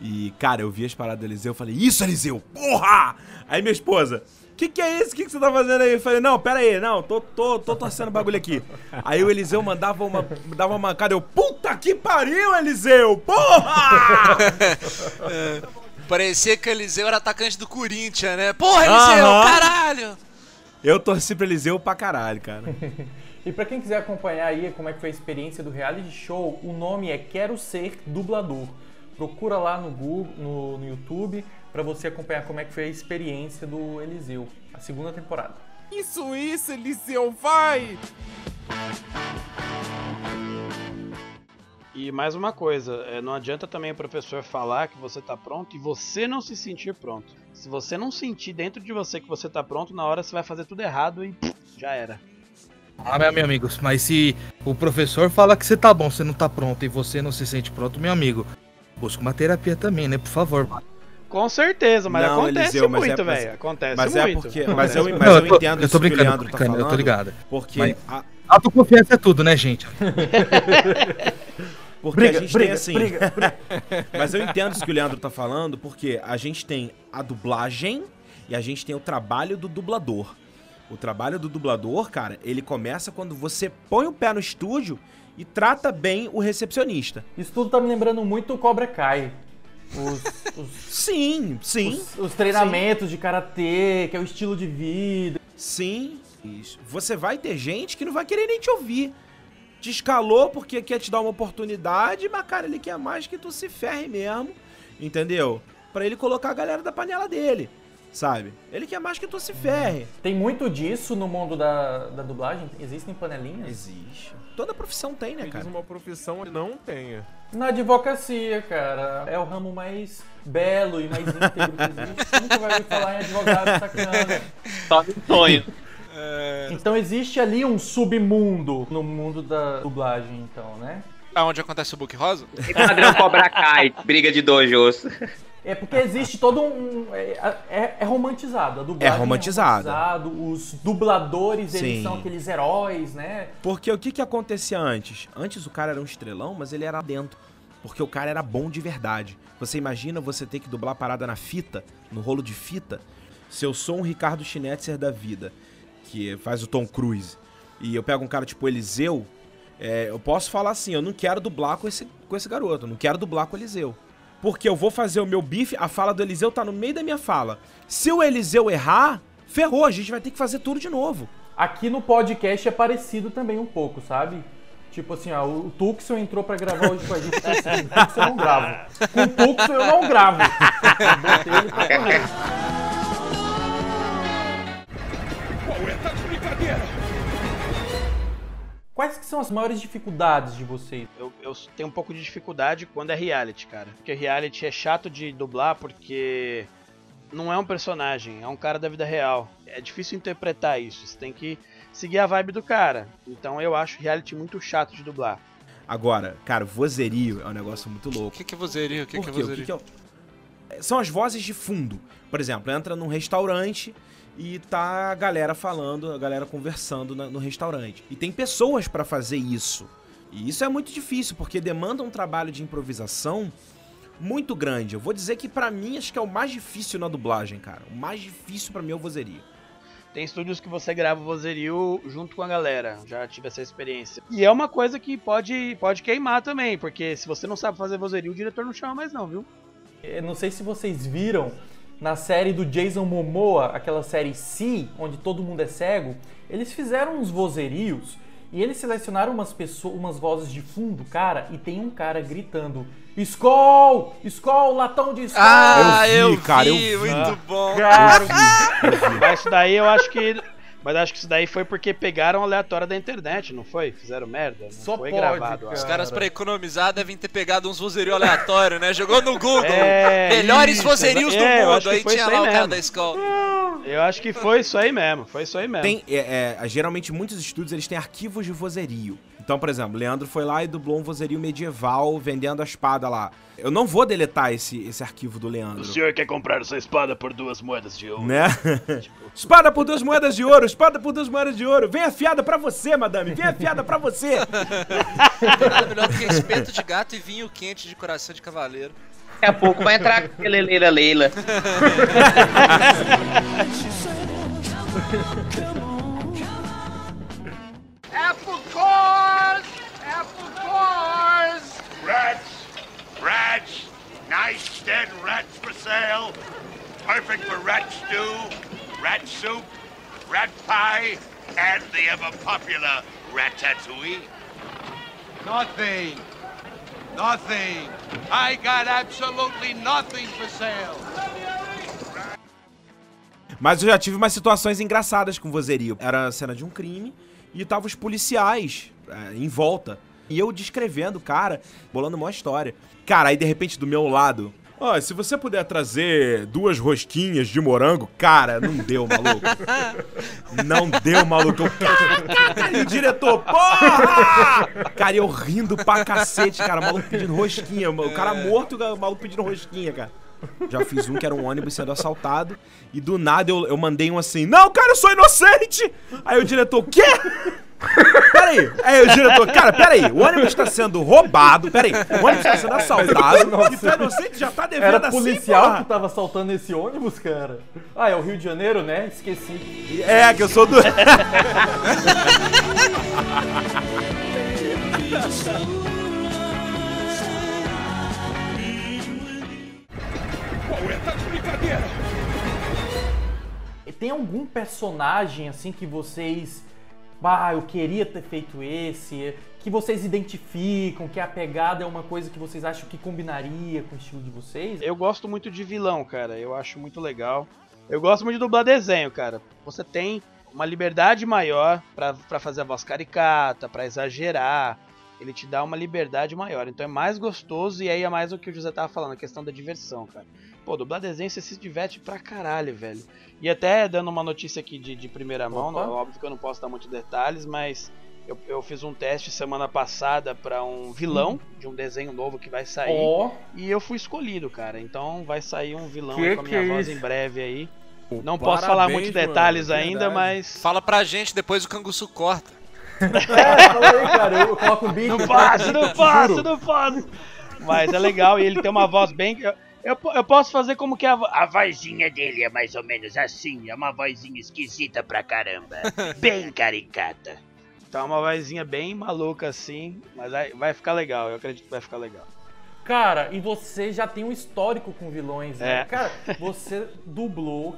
Speaker 6: E, cara, eu vi as paradas do Eliseu e falei, isso, Eliseu, porra! Aí minha esposa, que que é isso? O que, que você tá fazendo aí? Eu falei, não, pera aí, não, tô, tô, tô torcendo bagulho aqui. Aí o Eliseu mandava uma, dava uma mancada, eu, puta que pariu, Eliseu, porra!
Speaker 3: Parecia que o Eliseu era atacante do Corinthians, né? Porra, Eliseu,
Speaker 6: Aham.
Speaker 3: caralho!
Speaker 6: Eu torci pro Eliseu pra caralho, cara.
Speaker 1: E pra quem quiser acompanhar aí como é que foi a experiência do reality show, o nome é Quero Ser Dublador. Procura lá no Google, no, no YouTube, pra você acompanhar como é que foi a experiência do Eliseu, a segunda temporada.
Speaker 7: Isso, isso, Eliseu, vai!
Speaker 5: E mais uma coisa, é, não adianta também o professor falar que você tá pronto e você não se sentir pronto. Se você não sentir dentro de você que você tá pronto, na hora você vai fazer tudo errado e já era.
Speaker 4: Ah, meu amigo, mas se o professor fala que você tá bom, você não tá pronto e você não se sente pronto, meu amigo, busca uma terapia também, né? Por favor.
Speaker 5: Com certeza, mas
Speaker 6: Não,
Speaker 5: acontece
Speaker 6: Eliseu, mas é-
Speaker 5: muito,
Speaker 6: mas-
Speaker 5: velho. Acontece
Speaker 6: Mas é
Speaker 5: muito.
Speaker 6: porque.
Speaker 5: Acontece
Speaker 6: Mas eu, mas
Speaker 4: Não,
Speaker 6: eu,
Speaker 4: eu tô-
Speaker 6: entendo
Speaker 4: eu tô
Speaker 6: isso que o
Speaker 4: brincando,
Speaker 6: Leandro tá
Speaker 4: brincando, eu tô
Speaker 6: falando,
Speaker 4: ligado.
Speaker 6: Porque.
Speaker 4: Mas-
Speaker 6: a-
Speaker 4: Autoconfiança é tudo, né, gente?
Speaker 6: Porque
Speaker 1: Briga,
Speaker 6: a gente
Speaker 1: briga,
Speaker 6: tem assim.
Speaker 1: briga,
Speaker 6: Mas eu entendo isso que o Leandro tá falando, porque a gente tem a dublagem e a gente tem o trabalho do dublador. O trabalho do dublador, cara, ele começa quando você põe o pé no estúdio e trata bem o recepcionista.
Speaker 1: Isso tudo tá me lembrando muito o Cobra Kai. Os, os,
Speaker 6: Sim, sim.
Speaker 1: os- os treinamentos de karatê, que é o estilo de vida.
Speaker 6: Sim. Isso. Você vai ter gente que não vai querer nem te ouvir. Te escalou porque quer te dar uma oportunidade, mas, cara, ele quer mais que tu se ferre mesmo, entendeu? Pra ele colocar a galera da panela dele, sabe? Ele quer mais que tu se ferre.
Speaker 1: Tem muito disso no mundo da, da dublagem? Existem panelinhas?
Speaker 6: Existe. Toda profissão tem, né,
Speaker 7: Me
Speaker 6: cara?
Speaker 7: diz uma profissão que não tenha.
Speaker 1: Na advocacia, cara, é o ramo mais belo e mais íntegro que existe. Nunca vai ouvir falar em advogado sacana.
Speaker 2: Só no sonho.
Speaker 1: Então existe ali um submundo no mundo da dublagem, então, né?
Speaker 3: Aonde acontece o book rosa?
Speaker 2: E padrão Cobra Kai, briga de dojos.
Speaker 1: É porque existe todo um. É, é, é romantizado. A dublagem
Speaker 6: É romantizado.
Speaker 1: romantizado, Os dubladores, eles
Speaker 6: Sim.
Speaker 1: são aqueles heróis, né?
Speaker 6: Porque o que que acontecia antes? Antes o cara era um estrelão, mas ele era dentro. Porque o cara era bom de verdade. Você imagina você ter que dublar a parada na fita, no rolo de fita. Se eu sou um Ricardo Schnetzer da vida, que faz o Tom Cruise, e eu pego um cara tipo Eliseu, é, eu posso falar assim, eu não quero dublar com esse, com esse garoto, não quero dublar com o Eliseu. Porque eu vou fazer o meu bife, a fala do Eliseu tá no meio da minha fala. Se o Eliseu errar, ferrou, a gente vai ter que fazer tudo de novo.
Speaker 1: Aqui no podcast é parecido também um pouco, sabe? Tipo assim, ó, o Tuxon entrou pra gravar hoje com a gente. então, assim, Com o Tuxon eu não gravo. Com o Tuxon eu não gravo. Eu botei ele pra correr.
Speaker 9: Tá de brincadeira?
Speaker 1: Quais que são as maiores dificuldades de vocês?
Speaker 5: Eu, eu tenho um pouco de dificuldade quando é reality, cara. Porque reality é chato de dublar porque não é um personagem, é um cara da vida real. É difícil interpretar isso. Você tem que seguir a vibe do cara. Então eu acho reality muito chato de dublar.
Speaker 6: Agora, cara, vozerio é um negócio muito louco.
Speaker 3: O que, que é vozerio? O que, que é vozerio?
Speaker 6: que que é São as vozes de fundo. Por exemplo, entra num restaurante e tá a galera falando, a galera conversando na- no restaurante. E tem pessoas pra fazer isso. E isso é muito difícil, porque demanda um trabalho de improvisação muito grande. Eu vou dizer que pra mim acho que é o mais difícil na dublagem, cara. O mais difícil pra mim é o vozerio.
Speaker 5: Tem estúdios que você grava o vozerio junto com a galera. Já tive essa experiência. E é uma coisa que pode, pode queimar também, porque se você não sabe fazer vozerio, o diretor não chama mais não, viu?
Speaker 1: Eu não sei se vocês viram na série do Jason Momoa, aquela série Si, onde todo mundo é cego, eles fizeram uns vozerios e eles selecionaram umas pessoas, umas vozes de fundo, cara, e tem um cara gritando: Skol! Skol, latão de Skol!
Speaker 3: Ah,
Speaker 6: Eu vi,
Speaker 3: eu vi,
Speaker 6: cara, eu vi.
Speaker 3: muito bom.
Speaker 1: Cara,
Speaker 5: Mas isso daí eu acho que. Mas acho que isso daí foi porque pegaram aleatório da internet, não foi? Fizeram merda? Não
Speaker 1: Só
Speaker 5: foi
Speaker 1: pode,
Speaker 5: gravado.
Speaker 1: cara.
Speaker 3: Os caras, pra economizar, devem ter pegado uns vozerio aleatórios, né? Jogou no Google.
Speaker 5: É,
Speaker 3: Melhores
Speaker 5: isso,
Speaker 3: vozerios do
Speaker 5: é, eu acho
Speaker 3: mundo.
Speaker 5: que
Speaker 3: Aí
Speaker 5: foi
Speaker 3: tinha
Speaker 5: isso
Speaker 3: lá o cara da escola.
Speaker 5: Eu acho que foi isso aí mesmo. Foi isso aí mesmo.
Speaker 6: Tem, é, é, geralmente, muitos estúdios eles têm arquivos de vozerio. Então, por exemplo, Leandro foi lá e dublou um vozerio medieval vendendo a espada lá. Eu não vou deletar esse, esse arquivo do Leandro.
Speaker 11: O senhor quer comprar sua espada por duas moedas de ouro?
Speaker 6: Né? espada por duas moedas de ouro, espada por duas moedas de ouro. Vem afiada pra você, madame, vem afiada pra você.
Speaker 3: Nada melhor do que espeto de gato e vinho quente de coração de cavaleiro.
Speaker 2: Daqui a pouco vai entrar aquele Leila Leila.
Speaker 9: Apple cores! Apple cores!
Speaker 11: Rats! Rats! Nice dead rats for sale! Perfect for rat stew, rat soup, rat pie, and the ever popular ratatouille.
Speaker 9: Nothing. Nothing. I got absolutely nothing for sale.
Speaker 6: Mas eu já tive umas situações engraçadas com vozerio. Era a cena de um crime e tava os policiais é, em volta. E eu descrevendo cara, bolando uma história. Cara, aí de repente do meu lado. Ó, se você puder trazer duas rosquinhas de morango, cara, não deu, maluco. Não deu, maluco. Eu, cara, cara, e o diretor, porra! Cara, eu rindo pra cacete, cara. O maluco pedindo rosquinha. O cara morto, o maluco pedindo rosquinha, cara. Já fiz um que era um ônibus sendo assaltado. E do nada eu, eu mandei um assim: Não, cara, eu sou inocente! Aí o diretor, quê? Peraí, aí o diretor, cara, peraí, o ônibus tá sendo roubado, peraí, o ônibus tá sendo assaltado, e tu é inocente, já tá devendo
Speaker 1: Era
Speaker 6: assim,
Speaker 1: policial
Speaker 6: porra.
Speaker 1: que tava assaltando esse ônibus, cara. Ah, é o Rio de Janeiro, né? Esqueci.
Speaker 6: É, que eu sou do.
Speaker 1: E Tem algum personagem assim que vocês. Ah, eu queria ter feito esse. Que vocês identificam, que a pegada é uma coisa que vocês acham que combinaria com o estilo de vocês?
Speaker 5: Eu gosto muito de vilão, cara. Eu acho muito legal. Eu gosto muito de dublar desenho, cara. Você tem uma liberdade maior pra fazer a voz caricata, pra exagerar. Ele te dá uma liberdade maior. Então é mais gostoso e aí é mais o que o José tava falando, a questão da diversão, cara. Pô, dublar desenho você se diverte pra caralho, velho. E até dando uma notícia aqui de, de primeira mão,
Speaker 1: Opa.
Speaker 5: não- óbvio que eu não posso dar muitos detalhes, mas Eu, eu fiz um teste semana passada pra um vilão de um desenho novo que vai sair.
Speaker 1: Ó.
Speaker 5: E eu fui escolhido, cara. Então vai sair um vilão
Speaker 1: Que
Speaker 5: aí com a minha
Speaker 1: é
Speaker 5: voz
Speaker 1: isso?
Speaker 5: em breve aí.
Speaker 7: Pô,
Speaker 5: Não posso falar
Speaker 7: parabéns,
Speaker 5: muitos
Speaker 7: mano,
Speaker 5: detalhes
Speaker 7: verdade.
Speaker 5: ainda, mas.
Speaker 3: Fala pra gente, depois o canguçu corta.
Speaker 1: É, fala aí, cara. Eu coloco um bico.
Speaker 5: Não posso, não posso, não posso. Mas é legal e ele tem uma voz bem. Eu, eu, posso fazer como que é a,
Speaker 11: A vozinha dele é mais ou menos assim, é uma vozinha esquisita pra caramba. Bem caricata.
Speaker 5: Então é uma vozinha bem maluca assim, mas vai, vai ficar legal, eu acredito que vai ficar legal.
Speaker 1: Cara, e você já tem um histórico com vilões, né?
Speaker 5: É.
Speaker 1: Cara, você dublou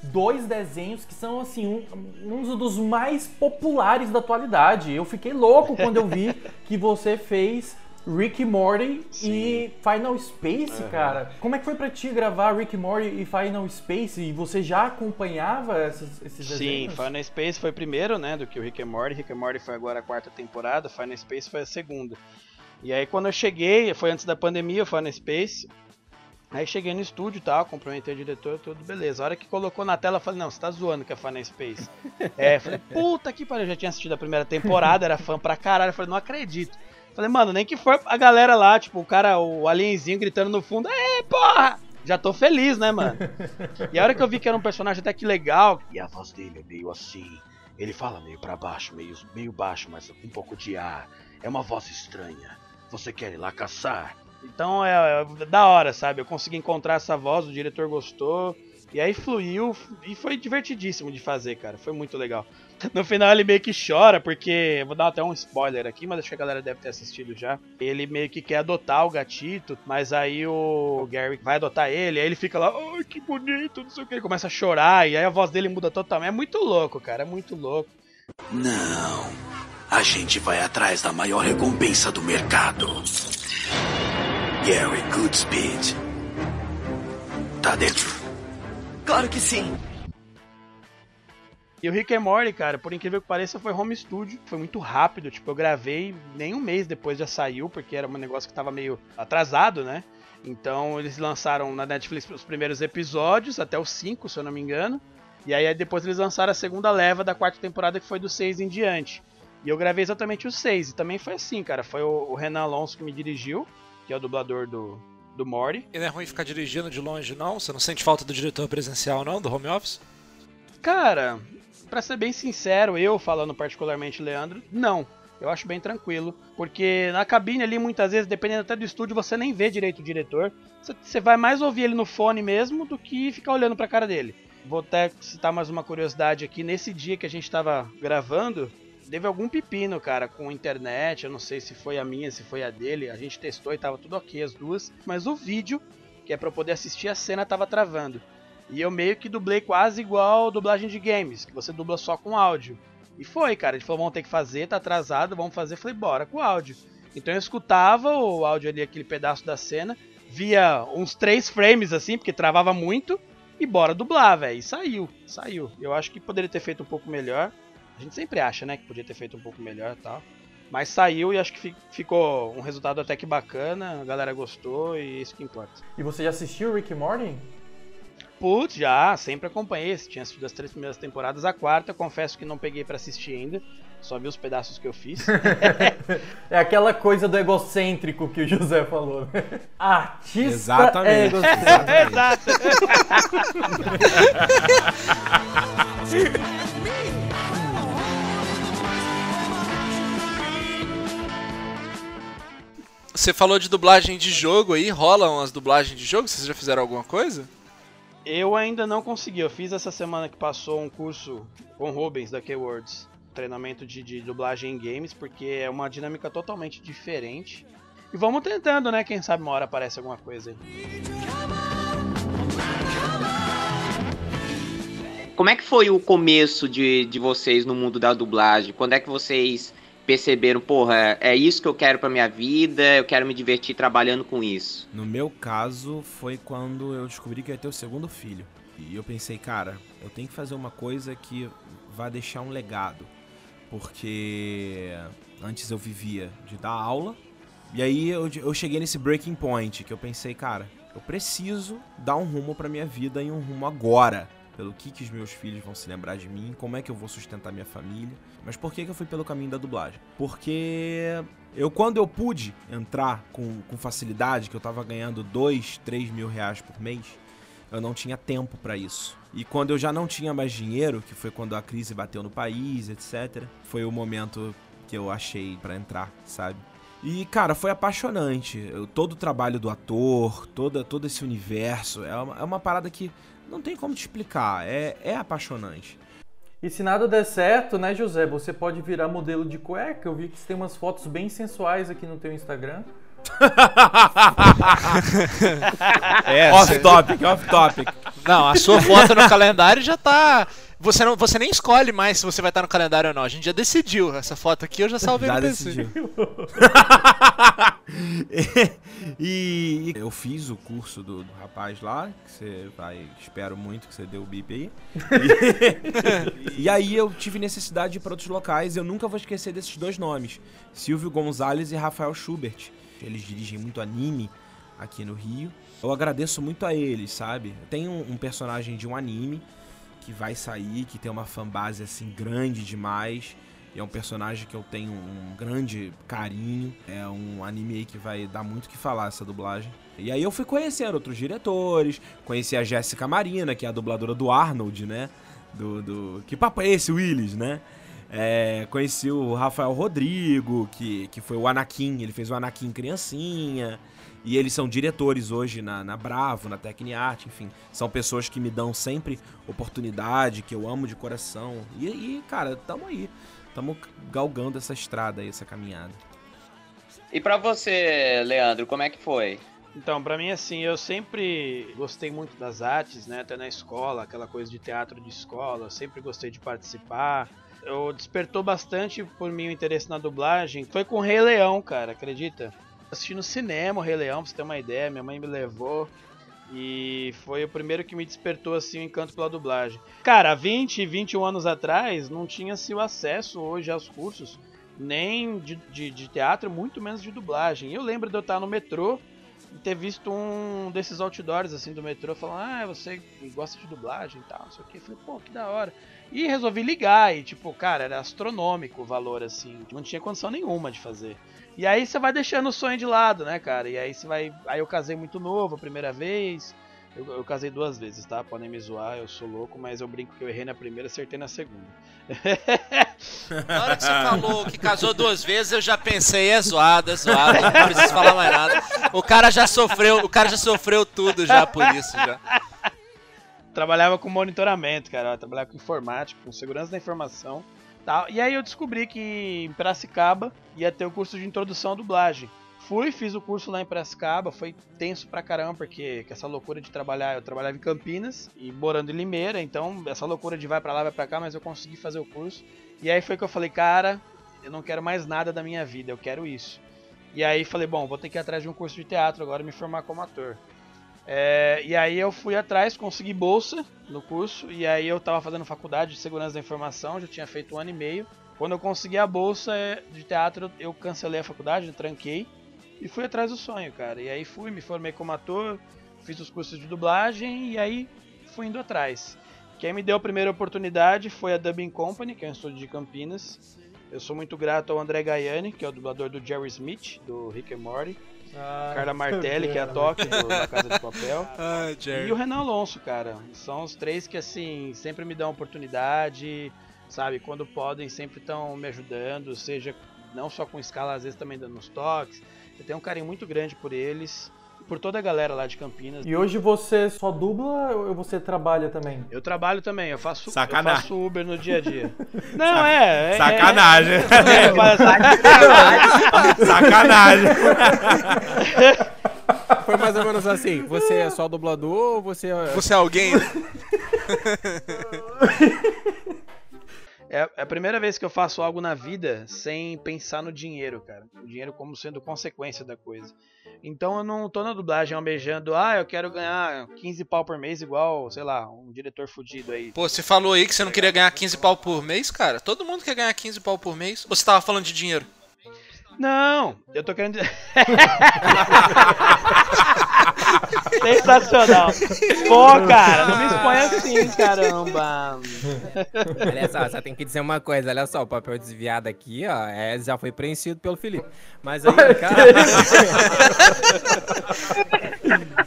Speaker 1: dois desenhos que são, assim, um, uns dos mais populares da atualidade. Eu fiquei louco quando eu vi que você fez Rick Morty e Final Space, cara. Como é que foi pra ti gravar Rick Morty e Final Space? E você já acompanhava esses, esses
Speaker 5: Sim,
Speaker 1: desenhos?
Speaker 5: Final Space foi primeiro, né, do que o Rick and Morty. Rick and Morty foi agora a quarta temporada, Final Space foi a segunda. E aí quando eu cheguei, foi antes da pandemia, o Final Space. Aí cheguei no estúdio e tal, cumprimentei o diretor, tudo beleza. A hora que colocou na tela, eu falei, não, você tá zoando que é Final Space. é, falei, puta que pariu, eu já tinha assistido a primeira temporada, era fã pra caralho. Eu falei, não acredito. Falei, mano, nem que for a galera lá, tipo, o cara, o alienzinho gritando no fundo, é, porra! Já tô feliz, né, mano? E a hora que eu vi que era um personagem até que legal,
Speaker 11: E a voz dele é meio assim. Ele fala meio pra baixo, meio, meio baixo, mas um pouco de ar. É uma voz estranha. Você quer ir lá caçar?
Speaker 5: Então é, é da hora, sabe? Eu consegui encontrar essa voz, o diretor gostou. E aí fluiu e foi divertidíssimo de fazer, cara. Foi muito legal. No final ele meio que chora, porque. Vou dar até um spoiler aqui, mas acho que a galera deve ter assistido já. Ele meio que quer adotar o gatito, mas aí o Gary vai adotar ele, aí ele fica lá, ai que bonito, não sei o que. Ele começa a chorar, e aí a voz dele muda totalmente. É muito louco, cara, é muito louco.
Speaker 11: Não. A gente vai atrás da maior recompensa do mercado. Gary Goodspeed. Tá dentro?
Speaker 12: Claro que sim.
Speaker 5: E o Rick and Morty, cara, por incrível que pareça, foi home studio. Foi muito rápido, tipo, eu gravei nem um mês depois já saiu, porque era um negócio que tava meio atrasado, né? Então eles lançaram na Netflix os primeiros episódios, até os 5, se eu não me engano. E aí depois eles lançaram a segunda leva da quarta temporada, que foi do 6 em diante. E eu gravei exatamente os 6. E também foi assim, cara. Foi o, o Renan Alonso que me dirigiu, que é o dublador do, do Morty.
Speaker 3: E não é ruim ficar dirigindo de longe, não? Você não sente falta do diretor presencial, não? Do home office?
Speaker 5: Cara, pra ser bem sincero, eu falando particularmente Leandro, não. Eu acho bem tranquilo, porque na cabine ali muitas vezes, dependendo até do estúdio, você nem vê direito o diretor. Você vai mais ouvir ele no fone mesmo do que ficar olhando pra cara dele. Vou até citar mais uma curiosidade aqui. Nesse dia que a gente tava gravando, teve algum pepino, cara, com internet. Eu não sei se foi a minha, se foi a dele. A gente testou e tava tudo ok as duas. Mas o vídeo, que é pra eu poder assistir a cena, tava travando. E eu meio que dublei quase igual dublagem de games, que você dubla só com áudio. E foi, cara. Ele falou, vamos ter que fazer, tá atrasado, vamos fazer. Falei, bora com áudio. Então eu escutava o áudio ali, aquele pedaço da cena, via uns três frames assim, porque travava muito, e bora dublar, velho. E saiu, saiu. Eu acho que poderia ter feito um pouco melhor. A gente sempre acha, né, que podia ter feito um pouco melhor e tal. Mas saiu e acho que fi- ficou um resultado até que bacana, a galera gostou e isso que importa.
Speaker 1: E você já assistiu Rick Morty?
Speaker 5: Putz, já, sempre acompanhei. Tinha assistido as três primeiras temporadas, a quarta, confesso que não peguei pra assistir ainda. Só vi os pedaços que eu fiz.
Speaker 1: É aquela coisa do egocêntrico que o José falou. né? Artista é
Speaker 6: Exatamente.
Speaker 1: egocêntrico.
Speaker 5: Exato.
Speaker 3: Você falou de dublagem de jogo aí, rolam as dublagens de jogo? Vocês já fizeram alguma coisa?
Speaker 5: Eu ainda não consegui. Eu fiz essa semana que passou um curso com o Rubens da Keywords. Treinamento de, de dublagem em games, porque é uma dinâmica totalmente diferente. E vamos tentando, né? Quem sabe uma hora aparece alguma coisa aí.
Speaker 2: Como é que foi o começo de, de vocês no mundo da dublagem? Quando é que vocês perceberam, porra, é isso que eu quero pra minha vida, eu quero me divertir trabalhando com isso?
Speaker 6: No meu caso, foi quando eu descobri que ia ter o segundo filho. E eu pensei, cara, eu tenho que fazer uma coisa que vai deixar um legado. Porque antes eu vivia de dar aula. E aí eu, eu cheguei nesse breaking point que eu pensei, cara, eu preciso dar um rumo pra minha vida e um rumo agora. Pelo que, que os meus filhos vão se lembrar de mim, como é que eu vou sustentar minha família. Mas por que, que eu fui pelo caminho da dublagem? Porque eu, quando eu pude entrar com, com facilidade, que eu tava ganhando 2, 3 mil reais por mês, eu não tinha tempo para isso. E quando eu já não tinha mais dinheiro, que foi quando a crise bateu no país, etc., foi o momento que eu achei para entrar, sabe? E, cara, foi apaixonante. Eu- todo o trabalho do ator, toda, todo esse universo, é uma, é uma parada que não tem como te explicar. É, é apaixonante.
Speaker 1: E se nada der certo, né, José, você pode virar modelo de cueca. Eu vi que você tem umas fotos bem sensuais aqui no teu Instagram.
Speaker 3: É,
Speaker 6: off topic, off topic.
Speaker 3: Não, a sua foto no calendário já tá. Você, não, você nem escolhe mais se você vai estar no calendário ou não. A gente já decidiu. Essa foto aqui eu já salvei
Speaker 6: Já
Speaker 3: no PC.
Speaker 6: decidiu. e, e eu fiz o curso do, do rapaz lá, que você vai. Espero muito que você dê o bip aí. E, e aí eu tive necessidade de ir para outros locais. Eu nunca vou esquecer desses dois nomes: Silvio Gonzalez e Rafael Schubert. Eles dirigem muito anime aqui no Rio. Eu agradeço muito a eles, sabe? Tem um, um personagem de um anime que vai sair, que tem uma fanbase assim grande demais. E é um personagem que eu tenho um grande carinho. É um anime aí que vai dar muito o que falar essa dublagem. E aí eu fui conhecendo outros diretores, conheci a Jéssica Marina, que é a dubladora do Arnold, né? Do, do... Que papo é esse, Willis, né? É, conheci o Rafael Rodrigo, que, que foi o Anakin, ele fez o Anakin criancinha. E eles são diretores hoje na, na Bravo, na Tecniarte, enfim. São pessoas que me dão sempre oportunidade, que eu amo de coração. E, e cara, tamo aí. Tamo galgando essa estrada aí, essa caminhada.
Speaker 2: E pra você, Leandro, como é que foi?
Speaker 5: Então, pra mim, assim, eu sempre gostei muito das artes, né? Até na escola, aquela coisa de teatro de escola, eu sempre gostei de participar. Eu despertou bastante por mim o interesse na dublagem. Foi com Rei Leão, cara, acredita? Assisti no cinema o Rei Leão, pra você ter uma ideia, minha mãe me levou. E foi o primeiro que me despertou assim o encanto pela dublagem. Cara, há 20, 21 anos atrás não tinha-se o acesso hoje aos cursos, nem de, de, de teatro, muito menos de dublagem. Eu lembro de eu estar no metrô ter visto um desses outdoors assim do metrô falando, ah, você gosta de dublagem e tal, não sei o que. Falei, pô, que da hora. E resolvi ligar e, tipo, cara, era astronômico o valor, assim. Não tinha condição nenhuma de fazer. E aí você vai deixando o sonho de lado, né, cara? E aí você vai. Aí eu casei muito novo a primeira vez. Eu, eu casei duas vezes, tá? Podem me zoar, eu sou louco, mas eu brinco que eu errei na primeira e acertei na segunda.
Speaker 3: Na hora que você falou que casou duas vezes, eu já pensei, é zoado, é zoado, não preciso falar mais nada. O cara já sofreu, o cara já sofreu tudo já por isso já.
Speaker 5: trabalhava com monitoramento, cara. Trabalhava com informática, com segurança da informação. Tal. E aí eu descobri que em Piracicaba ia ter o curso de introdução à dublagem. Fui, fiz o curso lá em Piracicaba, foi tenso pra caramba, porque essa loucura de trabalhar, eu trabalhava em Campinas e morando em Limeira, então essa loucura de vai pra lá, vai pra cá, mas eu consegui fazer o curso. E aí foi que eu falei, cara, eu não quero mais nada da minha vida, eu quero isso. E aí falei, bom, vou ter que ir atrás de um curso de teatro agora me formar como ator. É, e aí eu fui atrás, consegui bolsa no curso, e aí eu tava fazendo faculdade de segurança da informação, já tinha feito um ano e meio. Quando eu consegui a bolsa é, de teatro, eu cancelei a faculdade, eu tranquei e fui atrás do sonho, cara. E aí fui, me formei como ator, fiz os cursos de dublagem e aí fui indo atrás. Quem me deu a primeira oportunidade foi a Dubbing Company, que é um estúdio de Campinas. Eu sou muito grato ao André Gaiani, que é o dublador do Jerry Smith, do Rick and Morty.
Speaker 1: Ah,
Speaker 5: Carla Martelli, que é a Toque do, da Casa de Papel.
Speaker 3: Jerry.
Speaker 5: E o Renan Alonso, cara. São os três que, assim, sempre me dão oportunidade, sabe? Quando podem, sempre estão me ajudando, seja não só com escala, às vezes também dando uns toques. Eu tenho um carinho muito grande por eles, por toda a galera lá de Campinas.
Speaker 1: E hoje você só dubla ou você trabalha também?
Speaker 5: Eu trabalho também, eu faço, eu
Speaker 6: Sacanagem.
Speaker 5: faço Uber no dia a dia. Não, é. é
Speaker 6: Sacanagem.
Speaker 5: É, é, mas-
Speaker 6: Sacanagem.
Speaker 10: Foi mais ou menos assim. Você é só dublador ou você é.
Speaker 3: Você é alguém?
Speaker 5: É é a primeira vez que eu faço algo na vida sem pensar no dinheiro, cara. O dinheiro como sendo consequência da coisa. Então eu não tô na dublagem almejando, ah, eu quero ganhar 15 pau por mês igual, sei lá, um diretor fudido aí.
Speaker 3: Pô, você falou aí que você não queria ganhar 15 pau por mês, cara? Todo mundo quer ganhar 15 pau por mês? Ou você tava falando de dinheiro?
Speaker 5: Não, eu tô querendo dizer. Sensacional. Pô, cara, não me expõe assim, caramba.
Speaker 10: Olha só, só tem que dizer uma coisa, olha só, o papel desviado aqui, ó, é, já foi preenchido pelo Felipe. Mas aí, cara.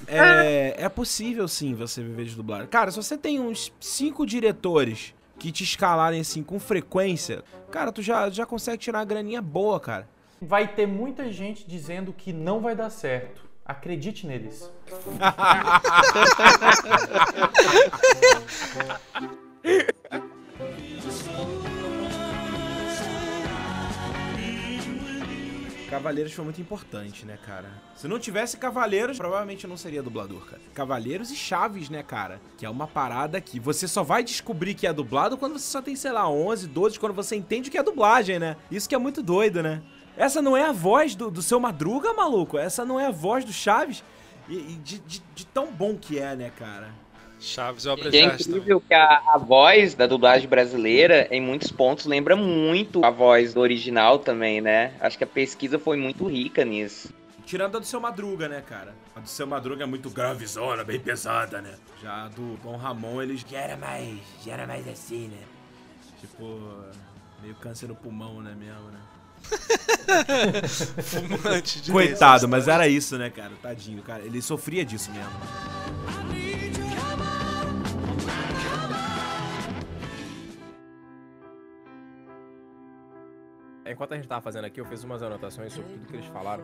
Speaker 6: É, é possível sim você viver de dublagem. Cara, se você tem uns cinco diretores que te escalarem assim com frequência, cara, tu já, já consegue tirar uma graninha boa, cara.
Speaker 1: Vai ter muita gente dizendo que não vai dar certo. Acredite neles.
Speaker 6: Cavaleiros foi muito importante, né, cara? Se não tivesse Cavaleiros, provavelmente eu não seria dublador, cara. Cavaleiros e Chaves, né, cara? Que é uma parada que você só vai descobrir que é dublado quando você só tem, sei lá, 11, 12, quando você entende o que é dublagem, né? Isso que é muito doido, né? Essa não é a voz do, do seu Madruga, maluco. Essa não é a voz do Chaves. E, e de, de- de tão bom que é, né, cara?
Speaker 3: Chaves é obra de
Speaker 2: é incrível que a, a voz da dublagem brasileira, em muitos pontos, lembra muito a voz do original também, né? Acho que a pesquisa foi muito rica nisso.
Speaker 6: Tirando a do seu Madruga, né, cara? A do seu Madruga é muito gravezona, bem pesada, né? Já a do Dom Ramon, eles já era mais, já era mais assim, né? Tipo, meio câncer no pulmão, né, mesmo, né?
Speaker 3: Fumante de
Speaker 6: Coitado, mas era isso, né, cara? Tadinho, cara. Ele sofria disso mesmo.
Speaker 10: Enquanto a gente tava fazendo aqui, eu fiz umas anotações sobre tudo que eles falaram.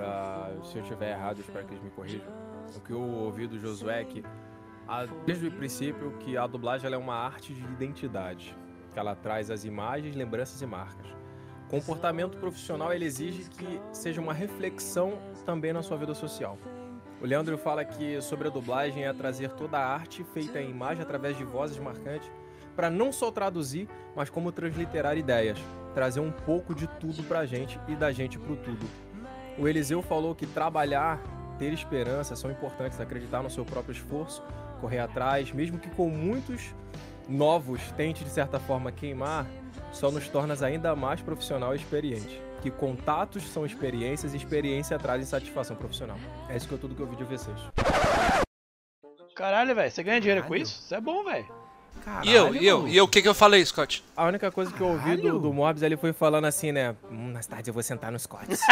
Speaker 10: Ah, se eu estiver errado, eu espero que eles me corrijam. O que eu ouvi do Josué é que, a- desde o princípio, que a dublagem ela é uma arte de identidade. Que ela traz as imagens, lembranças e marcas. Comportamento profissional ele exige que seja uma reflexão também na sua vida social. O Leandro fala que sobre a dublagem é trazer toda a arte feita em imagem através de vozes marcantes para não só traduzir, mas como transliterar ideias, trazer um pouco de tudo pra gente e da gente pro tudo. O Eliseu falou que trabalhar, ter esperança são importantes, acreditar no seu próprio esforço, correr atrás, mesmo que com muitos novos tente de certa forma queimar, só nos torna ainda mais profissional e experiente. Que contatos são experiências e experiência trazem satisfação profissional. É isso que é tudo que eu ouvi de vocês.
Speaker 5: Caralho, velho, você ganha dinheiro com isso? Isso é bom, velho.
Speaker 3: E eu, e eu, e eu, o que que eu falei, Scott?
Speaker 10: A única coisa que eu ouvi do, do Mobs, ele foi falando assim, né? Hum, mais tarde eu vou sentar nos cortes.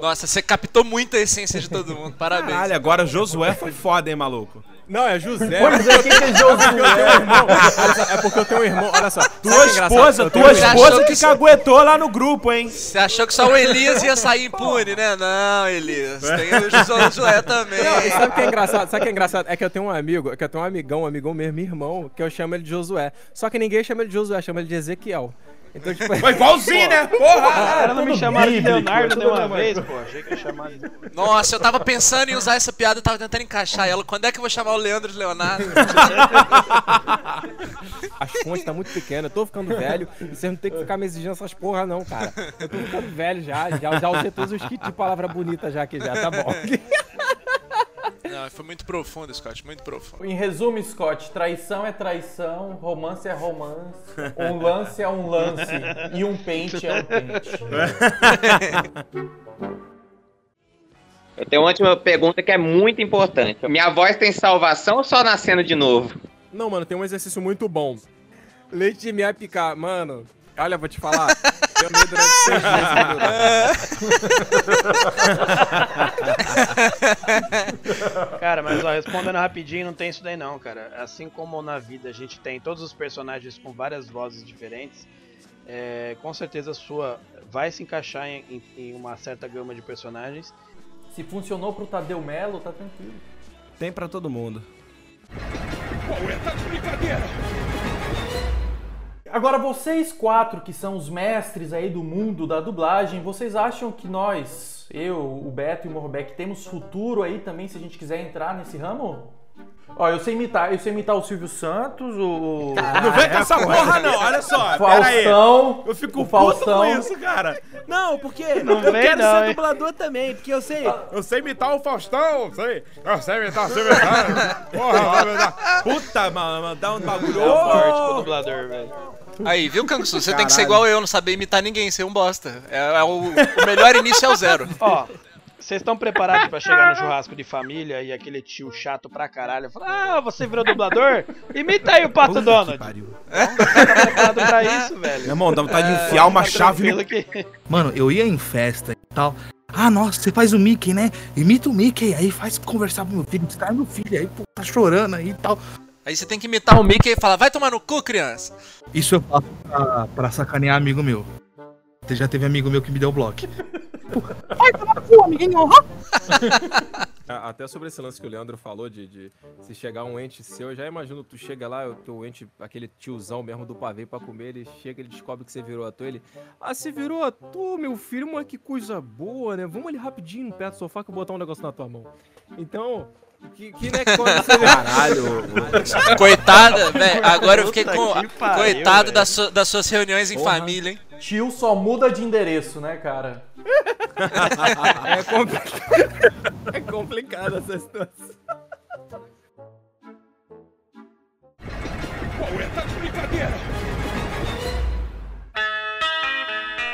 Speaker 3: Nossa, você captou muito a essência de todo mundo. Parabéns.
Speaker 6: Caralho, agora Josué foi foda, hein, maluco?
Speaker 10: Não, é José.
Speaker 6: Pois é, quem que é Josué?
Speaker 10: É porque eu tenho um irmão, olha só.
Speaker 6: Tua
Speaker 10: é
Speaker 6: esposa, tua esposa que caguetou lá no grupo, hein?
Speaker 3: Você achou que só o Elias ia sair impune, né? Não, Elias. Tem o Josué também.
Speaker 10: Não, sabe o que é engraçado? Sabe o que é engraçado? É que eu tenho um amigo, é que eu tenho um amigão, um amigão mesmo, irmão, que eu chamo ele de Josué. Só que ninguém chama ele de Josué, chama ele de Ezequiel. Então, tipo...
Speaker 6: Mas igualzinho, né? Porra!
Speaker 5: Cara, não me chamaram de Leonardo de uma vez, pô. Achei que ia chamar de...
Speaker 3: Nossa, eu tava pensando em usar essa piada, eu tava tentando encaixar ela. Quando é que eu vou chamar o Leandro de Leonardo?
Speaker 10: As fontes tá muito pequena, eu tô ficando velho e vocês não tem que ficar me exigindo essas porra, não, cara. Eu tô ficando velho já, já, já usei todos os kits de palavra bonita já aqui já, tá bom.
Speaker 3: Não, foi muito profundo, Scott, muito profundo.
Speaker 1: Em resumo, Scott, traição é traição, romance é romance, um lance é um lance e um pente é um pente.
Speaker 2: Eu tenho uma última pergunta que é muito importante. Minha voz tem salvação ou só nascendo de novo?
Speaker 10: Não, mano, tem um exercício muito bom. Leite de meia picar, mano. Olha, vou te falar. Eu durante seis meses.
Speaker 5: Cara, mas ó, respondendo rapidinho, não tem isso daí não, cara. Assim como na vida a gente tem todos os personagens com várias vozes diferentes, é, com certeza a sua vai se encaixar em, em- em uma certa gama de personagens.
Speaker 1: Se funcionou pro Tadeu Melo, tá tranquilo.
Speaker 6: Tem pra todo mundo.
Speaker 8: Qual é? Tá de brincadeira!
Speaker 1: Agora, vocês quatro que são os mestres aí do mundo da dublagem, vocês acham que nós, eu, o Beto e o Morbeck, temos futuro aí também se a gente quiser entrar nesse ramo? Ó, eu sei imitar, eu sei imitar o Silvio Santos, o.
Speaker 6: Não vem com essa porra, não. Olha só.
Speaker 1: Faustão.
Speaker 6: Eu fico
Speaker 1: o
Speaker 6: puto
Speaker 1: Faustão.
Speaker 6: com isso, cara. Não, porque
Speaker 5: Não
Speaker 6: eu
Speaker 5: vem
Speaker 6: quero
Speaker 5: não,
Speaker 6: ser
Speaker 5: hein?
Speaker 6: dublador também. Porque eu sei. Eu sei imitar o Faustão. Sei. Eu sei imitar o Silvio Santos. Porra, imitar. Puta, mano, mano, dá um bagulho.
Speaker 5: É forte pro dublador, velho.
Speaker 3: Aí, viu, Kangsu? Você tem que ser
Speaker 6: Caralho.
Speaker 3: igual eu, não saber imitar ninguém, ser um bosta. É, é o, o melhor início é o zero.
Speaker 5: Ó, vocês estão preparados pra chegar no churrasco de família e aquele tio chato pra caralho fala: Ah, você virou dublador? Imita aí o Pato
Speaker 6: Puta
Speaker 5: Donald.
Speaker 6: que pariu.
Speaker 5: Tá preparado pra isso, velho.
Speaker 6: Meu irmão, dá vontade de enfiar uma
Speaker 5: Tá
Speaker 6: chave no...
Speaker 5: que-
Speaker 4: Mano, eu ia em festa e tal. Ah, nossa, você faz o Mickey, né? Imita o Mickey, aí faz conversar com meu filho. Tá meu filho aí, pô, tá chorando aí e tal.
Speaker 3: Aí você tem que imitar o Mickey e falar, vai tomar no cu, criança.
Speaker 4: Isso eu faço pra, pra sacanear amigo meu. Você já teve amigo meu que me deu bloco. Vai tomar no cu, amiguinho.
Speaker 10: Até sobre esse lance que o Leandro falou de, de se chegar um ente seu, eu já imagino, tu chega lá, o teu ente, aquele tiozão mesmo do pavê pra comer, ele chega, ele descobre que você virou ator, ele. Ah, você virou ator, meu filho, mas que coisa boa, né? Vamos ali rapidinho no pé do sofá que eu vou botar um negócio na tua mão. Então, que, que né, quando você.
Speaker 6: Caralho.
Speaker 3: Coitada, velho. Agora eu fiquei com.
Speaker 5: pariu,
Speaker 3: Coitado das, su- das suas reuniões em
Speaker 1: Porra.
Speaker 3: família, hein?
Speaker 1: Tio só muda de endereço, né, cara?
Speaker 10: É, compli- é complicado essa situação.
Speaker 9: Qual é essa brincadeira?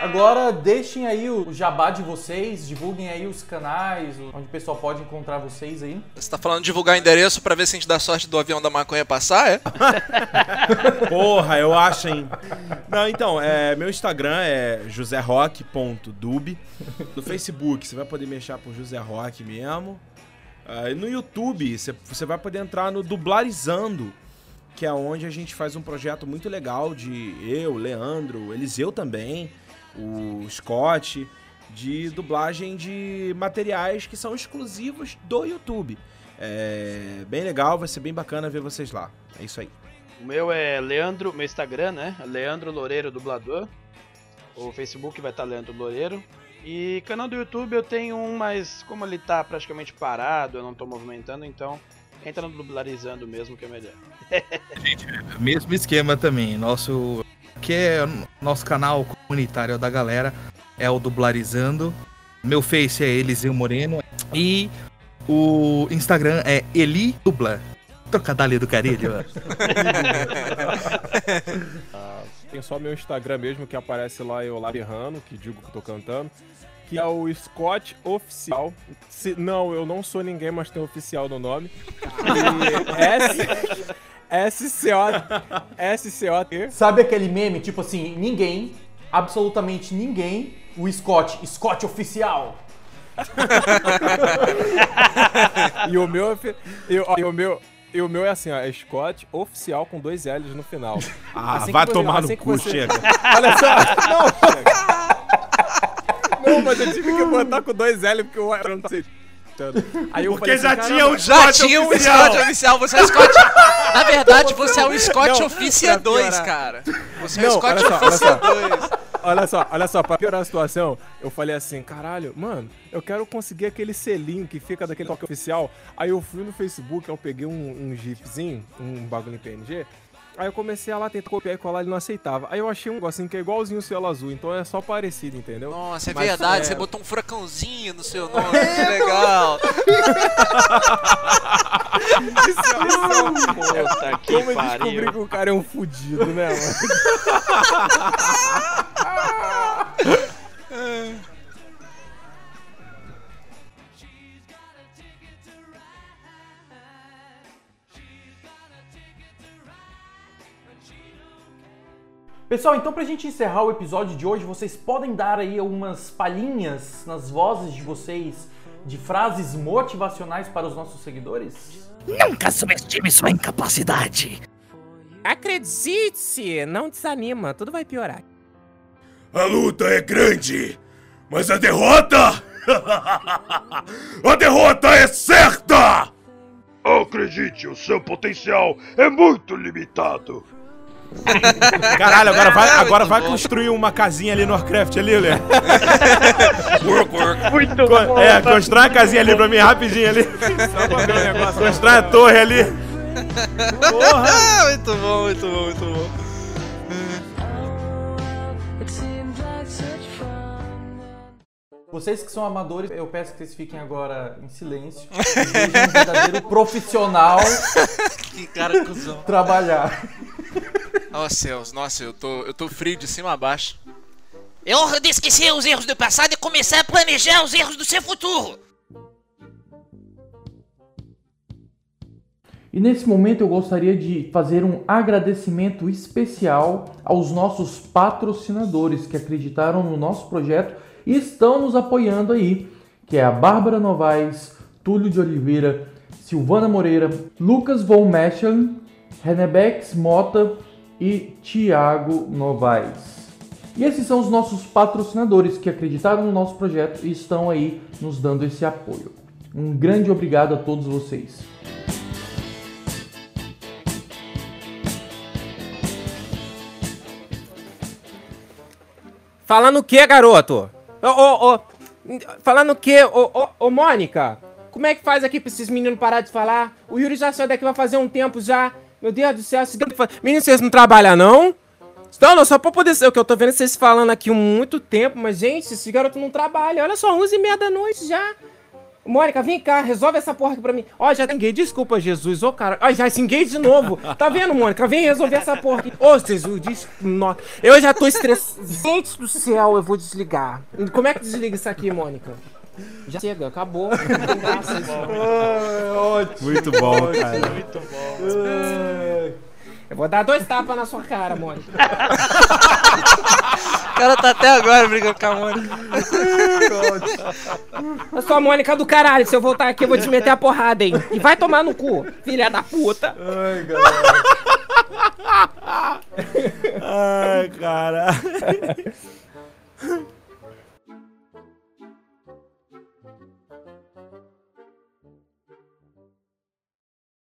Speaker 1: Agora deixem aí o jabá de vocês, divulguem aí os canais, onde o pessoal pode encontrar vocês aí.
Speaker 3: Você tá falando de divulgar endereço pra ver se a gente dá sorte do avião da maconha passar, é?
Speaker 6: Porra, eu acho, hein? Não, então, é, meu Instagram é joserock.dub. No Facebook você vai poder mexer por José Rock mesmo. E no YouTube você, você vai poder entrar no Dublarizando, que é onde a gente faz um projeto muito legal de eu, Leandro, Eliseu também, o Scott, de dublagem de materiais que são exclusivos do YouTube. É bem legal, vai ser bem bacana ver vocês lá. É isso aí.
Speaker 5: O meu é Leandro, meu Instagram, né? Leandro Loureiro Dublador. O Facebook vai estar Leandro Loureiro. E canal do YouTube eu tenho um, mas como ele tá praticamente parado, eu não tô movimentando, então entra no Dublarizando mesmo que é melhor.
Speaker 4: Mesmo esquema também. Nosso. Que é o nosso canal comunitário da galera. É o Dublarizando. Meu Face é Eliseu Moreno. E o Instagram é Eli Dubla. Trocadilho do carilho.
Speaker 10: Ah, tem só meu Instagram mesmo que aparece lá eu lá berrando, que digo que tô cantando. Que é o Scott Oficial. Se- não, eu não sou ninguém, mas tem oficial no nome. E S. SCO. SCOT.
Speaker 1: Sabe aquele meme, tipo assim, ninguém, absolutamente ninguém, o Scott, Scott oficial.
Speaker 10: E o meu. é E, o- e o meu. E o meu é assim, ó, é Scott oficial com dois L's no final.
Speaker 6: Ah,
Speaker 10: Assim
Speaker 6: vai
Speaker 10: você-
Speaker 6: tomar
Speaker 10: assim
Speaker 6: no cu,
Speaker 10: você-
Speaker 6: chega.
Speaker 10: Olha só, não. Não, mas eu tive que botar com dois L porque eu não tá Aí eu
Speaker 6: Porque
Speaker 10: falei
Speaker 6: já
Speaker 10: assim,
Speaker 6: tinha um
Speaker 10: "Caramba,
Speaker 3: Já tinha um
Speaker 6: oficial.
Speaker 3: Scott oficial, você é o Scott. Na verdade, você é o Scott
Speaker 10: Não,
Speaker 3: Oficia
Speaker 10: pra
Speaker 3: 2,
Speaker 10: piorar.
Speaker 3: cara. Você é o
Speaker 10: Não,
Speaker 3: Scott
Speaker 10: olha só, olha
Speaker 3: Oficia
Speaker 10: só.
Speaker 3: 2.
Speaker 10: Olha só, olha só, pra piorar a situação, eu falei assim, caralho, mano, eu quero conseguir aquele selinho que fica daquele toque oficial. Aí eu fui no Facebook, eu peguei um, um gifzinho, um bagulho em PNG. Aí eu comecei a lá tentar copiar e colar, ele não aceitava. Aí eu achei um negocinho que é igualzinho o selo azul, então é só parecido, entendeu?
Speaker 3: Nossa, é
Speaker 10: Mas,
Speaker 3: verdade,
Speaker 10: é,
Speaker 3: você botou um furacãozinho no seu nome, que legal.
Speaker 5: Puta que
Speaker 10: Como eu
Speaker 5: pariu.
Speaker 10: descobri que o cara é um fudido, né, mano?
Speaker 1: Pessoal, então pra gente encerrar o episódio de hoje, vocês podem dar aí umas palhinhas nas vozes de vocês de frases motivacionais para os nossos seguidores?
Speaker 13: Nunca subestime sua incapacidade.
Speaker 14: Acredite-se, não desanima, tudo vai piorar.
Speaker 8: A luta é grande, mas a derrota. a derrota é certa!
Speaker 9: Acredite, o seu potencial é muito limitado.
Speaker 6: Caralho, agora vai, agora vai construir uma casinha ali no Warcraft ali, Lê.
Speaker 9: Work, work.
Speaker 5: Muito
Speaker 6: Co-
Speaker 5: bom.
Speaker 6: É, constrói uma casinha ali pra mim rapidinho ali.
Speaker 10: Só pra ver o negócio.
Speaker 6: Constrói a torre ali. Porra!
Speaker 3: Muito bom, muito bom, muito bom.
Speaker 1: Vocês que são amadores, eu peço que vocês fiquem agora em silêncio e vejam um verdadeiro profissional
Speaker 3: Que cara cuzão.
Speaker 1: trabalhar.
Speaker 3: Oh céus, nossa, eu tô, eu tô frio de cima a baixo.
Speaker 15: É hora de esquecer os erros do passado e começar a planejar os erros do seu futuro.
Speaker 1: E nesse momento eu gostaria de fazer um agradecimento especial aos nossos patrocinadores que acreditaram no nosso projeto e estão nos apoiando aí, que é a Bárbara Novaes, Túlio de Oliveira, Silvana Moreira, Lucas Von Meschel, Renebex Mota e Tiago Novaes. E esses são os nossos patrocinadores que acreditaram no nosso projeto e estão aí nos dando esse apoio. Um grande obrigado a todos vocês.
Speaker 14: Falando o que, garoto? Ô, ô, ô. Falando o que, ô, ô, ô, Mônica? Como é que faz aqui pra esses meninos parar de falar? O Yuri já saiu daqui vai fazer um tempo já. Meu Deus do céu, esse... menino, vocês não trabalham não? Não, não, só pra poder ser o que eu tô vendo vocês falando aqui há muito tempo, mas gente, esse garoto não trabalha. Olha só, 11 e meia da noite já. Mônica, vem cá, resolve essa porra aqui pra mim. Ó, já enguei, desculpa, Jesus. Ô, cara. Ó, já enguei de novo. Tá vendo, Mônica? Vem resolver essa porra aqui. Ô, Jesus, desculpa. Eu já tô estressado. Gente do céu, eu vou desligar. Como é que desliga isso aqui, Mônica? Já chega, acabou. Não graça isso.
Speaker 1: ótimo.
Speaker 6: Muito bom, cara.
Speaker 5: Muito bom.
Speaker 14: Eu vou dar dois tapas na sua cara, Mônica.
Speaker 3: O cara tá até agora brigando com a Mônica.
Speaker 14: Eu sou a Mônica do caralho. Se eu voltar aqui, eu vou te meter a porrada, hein? E vai tomar no cu, filha da puta.
Speaker 1: Ai, galera.
Speaker 6: Ai, cara.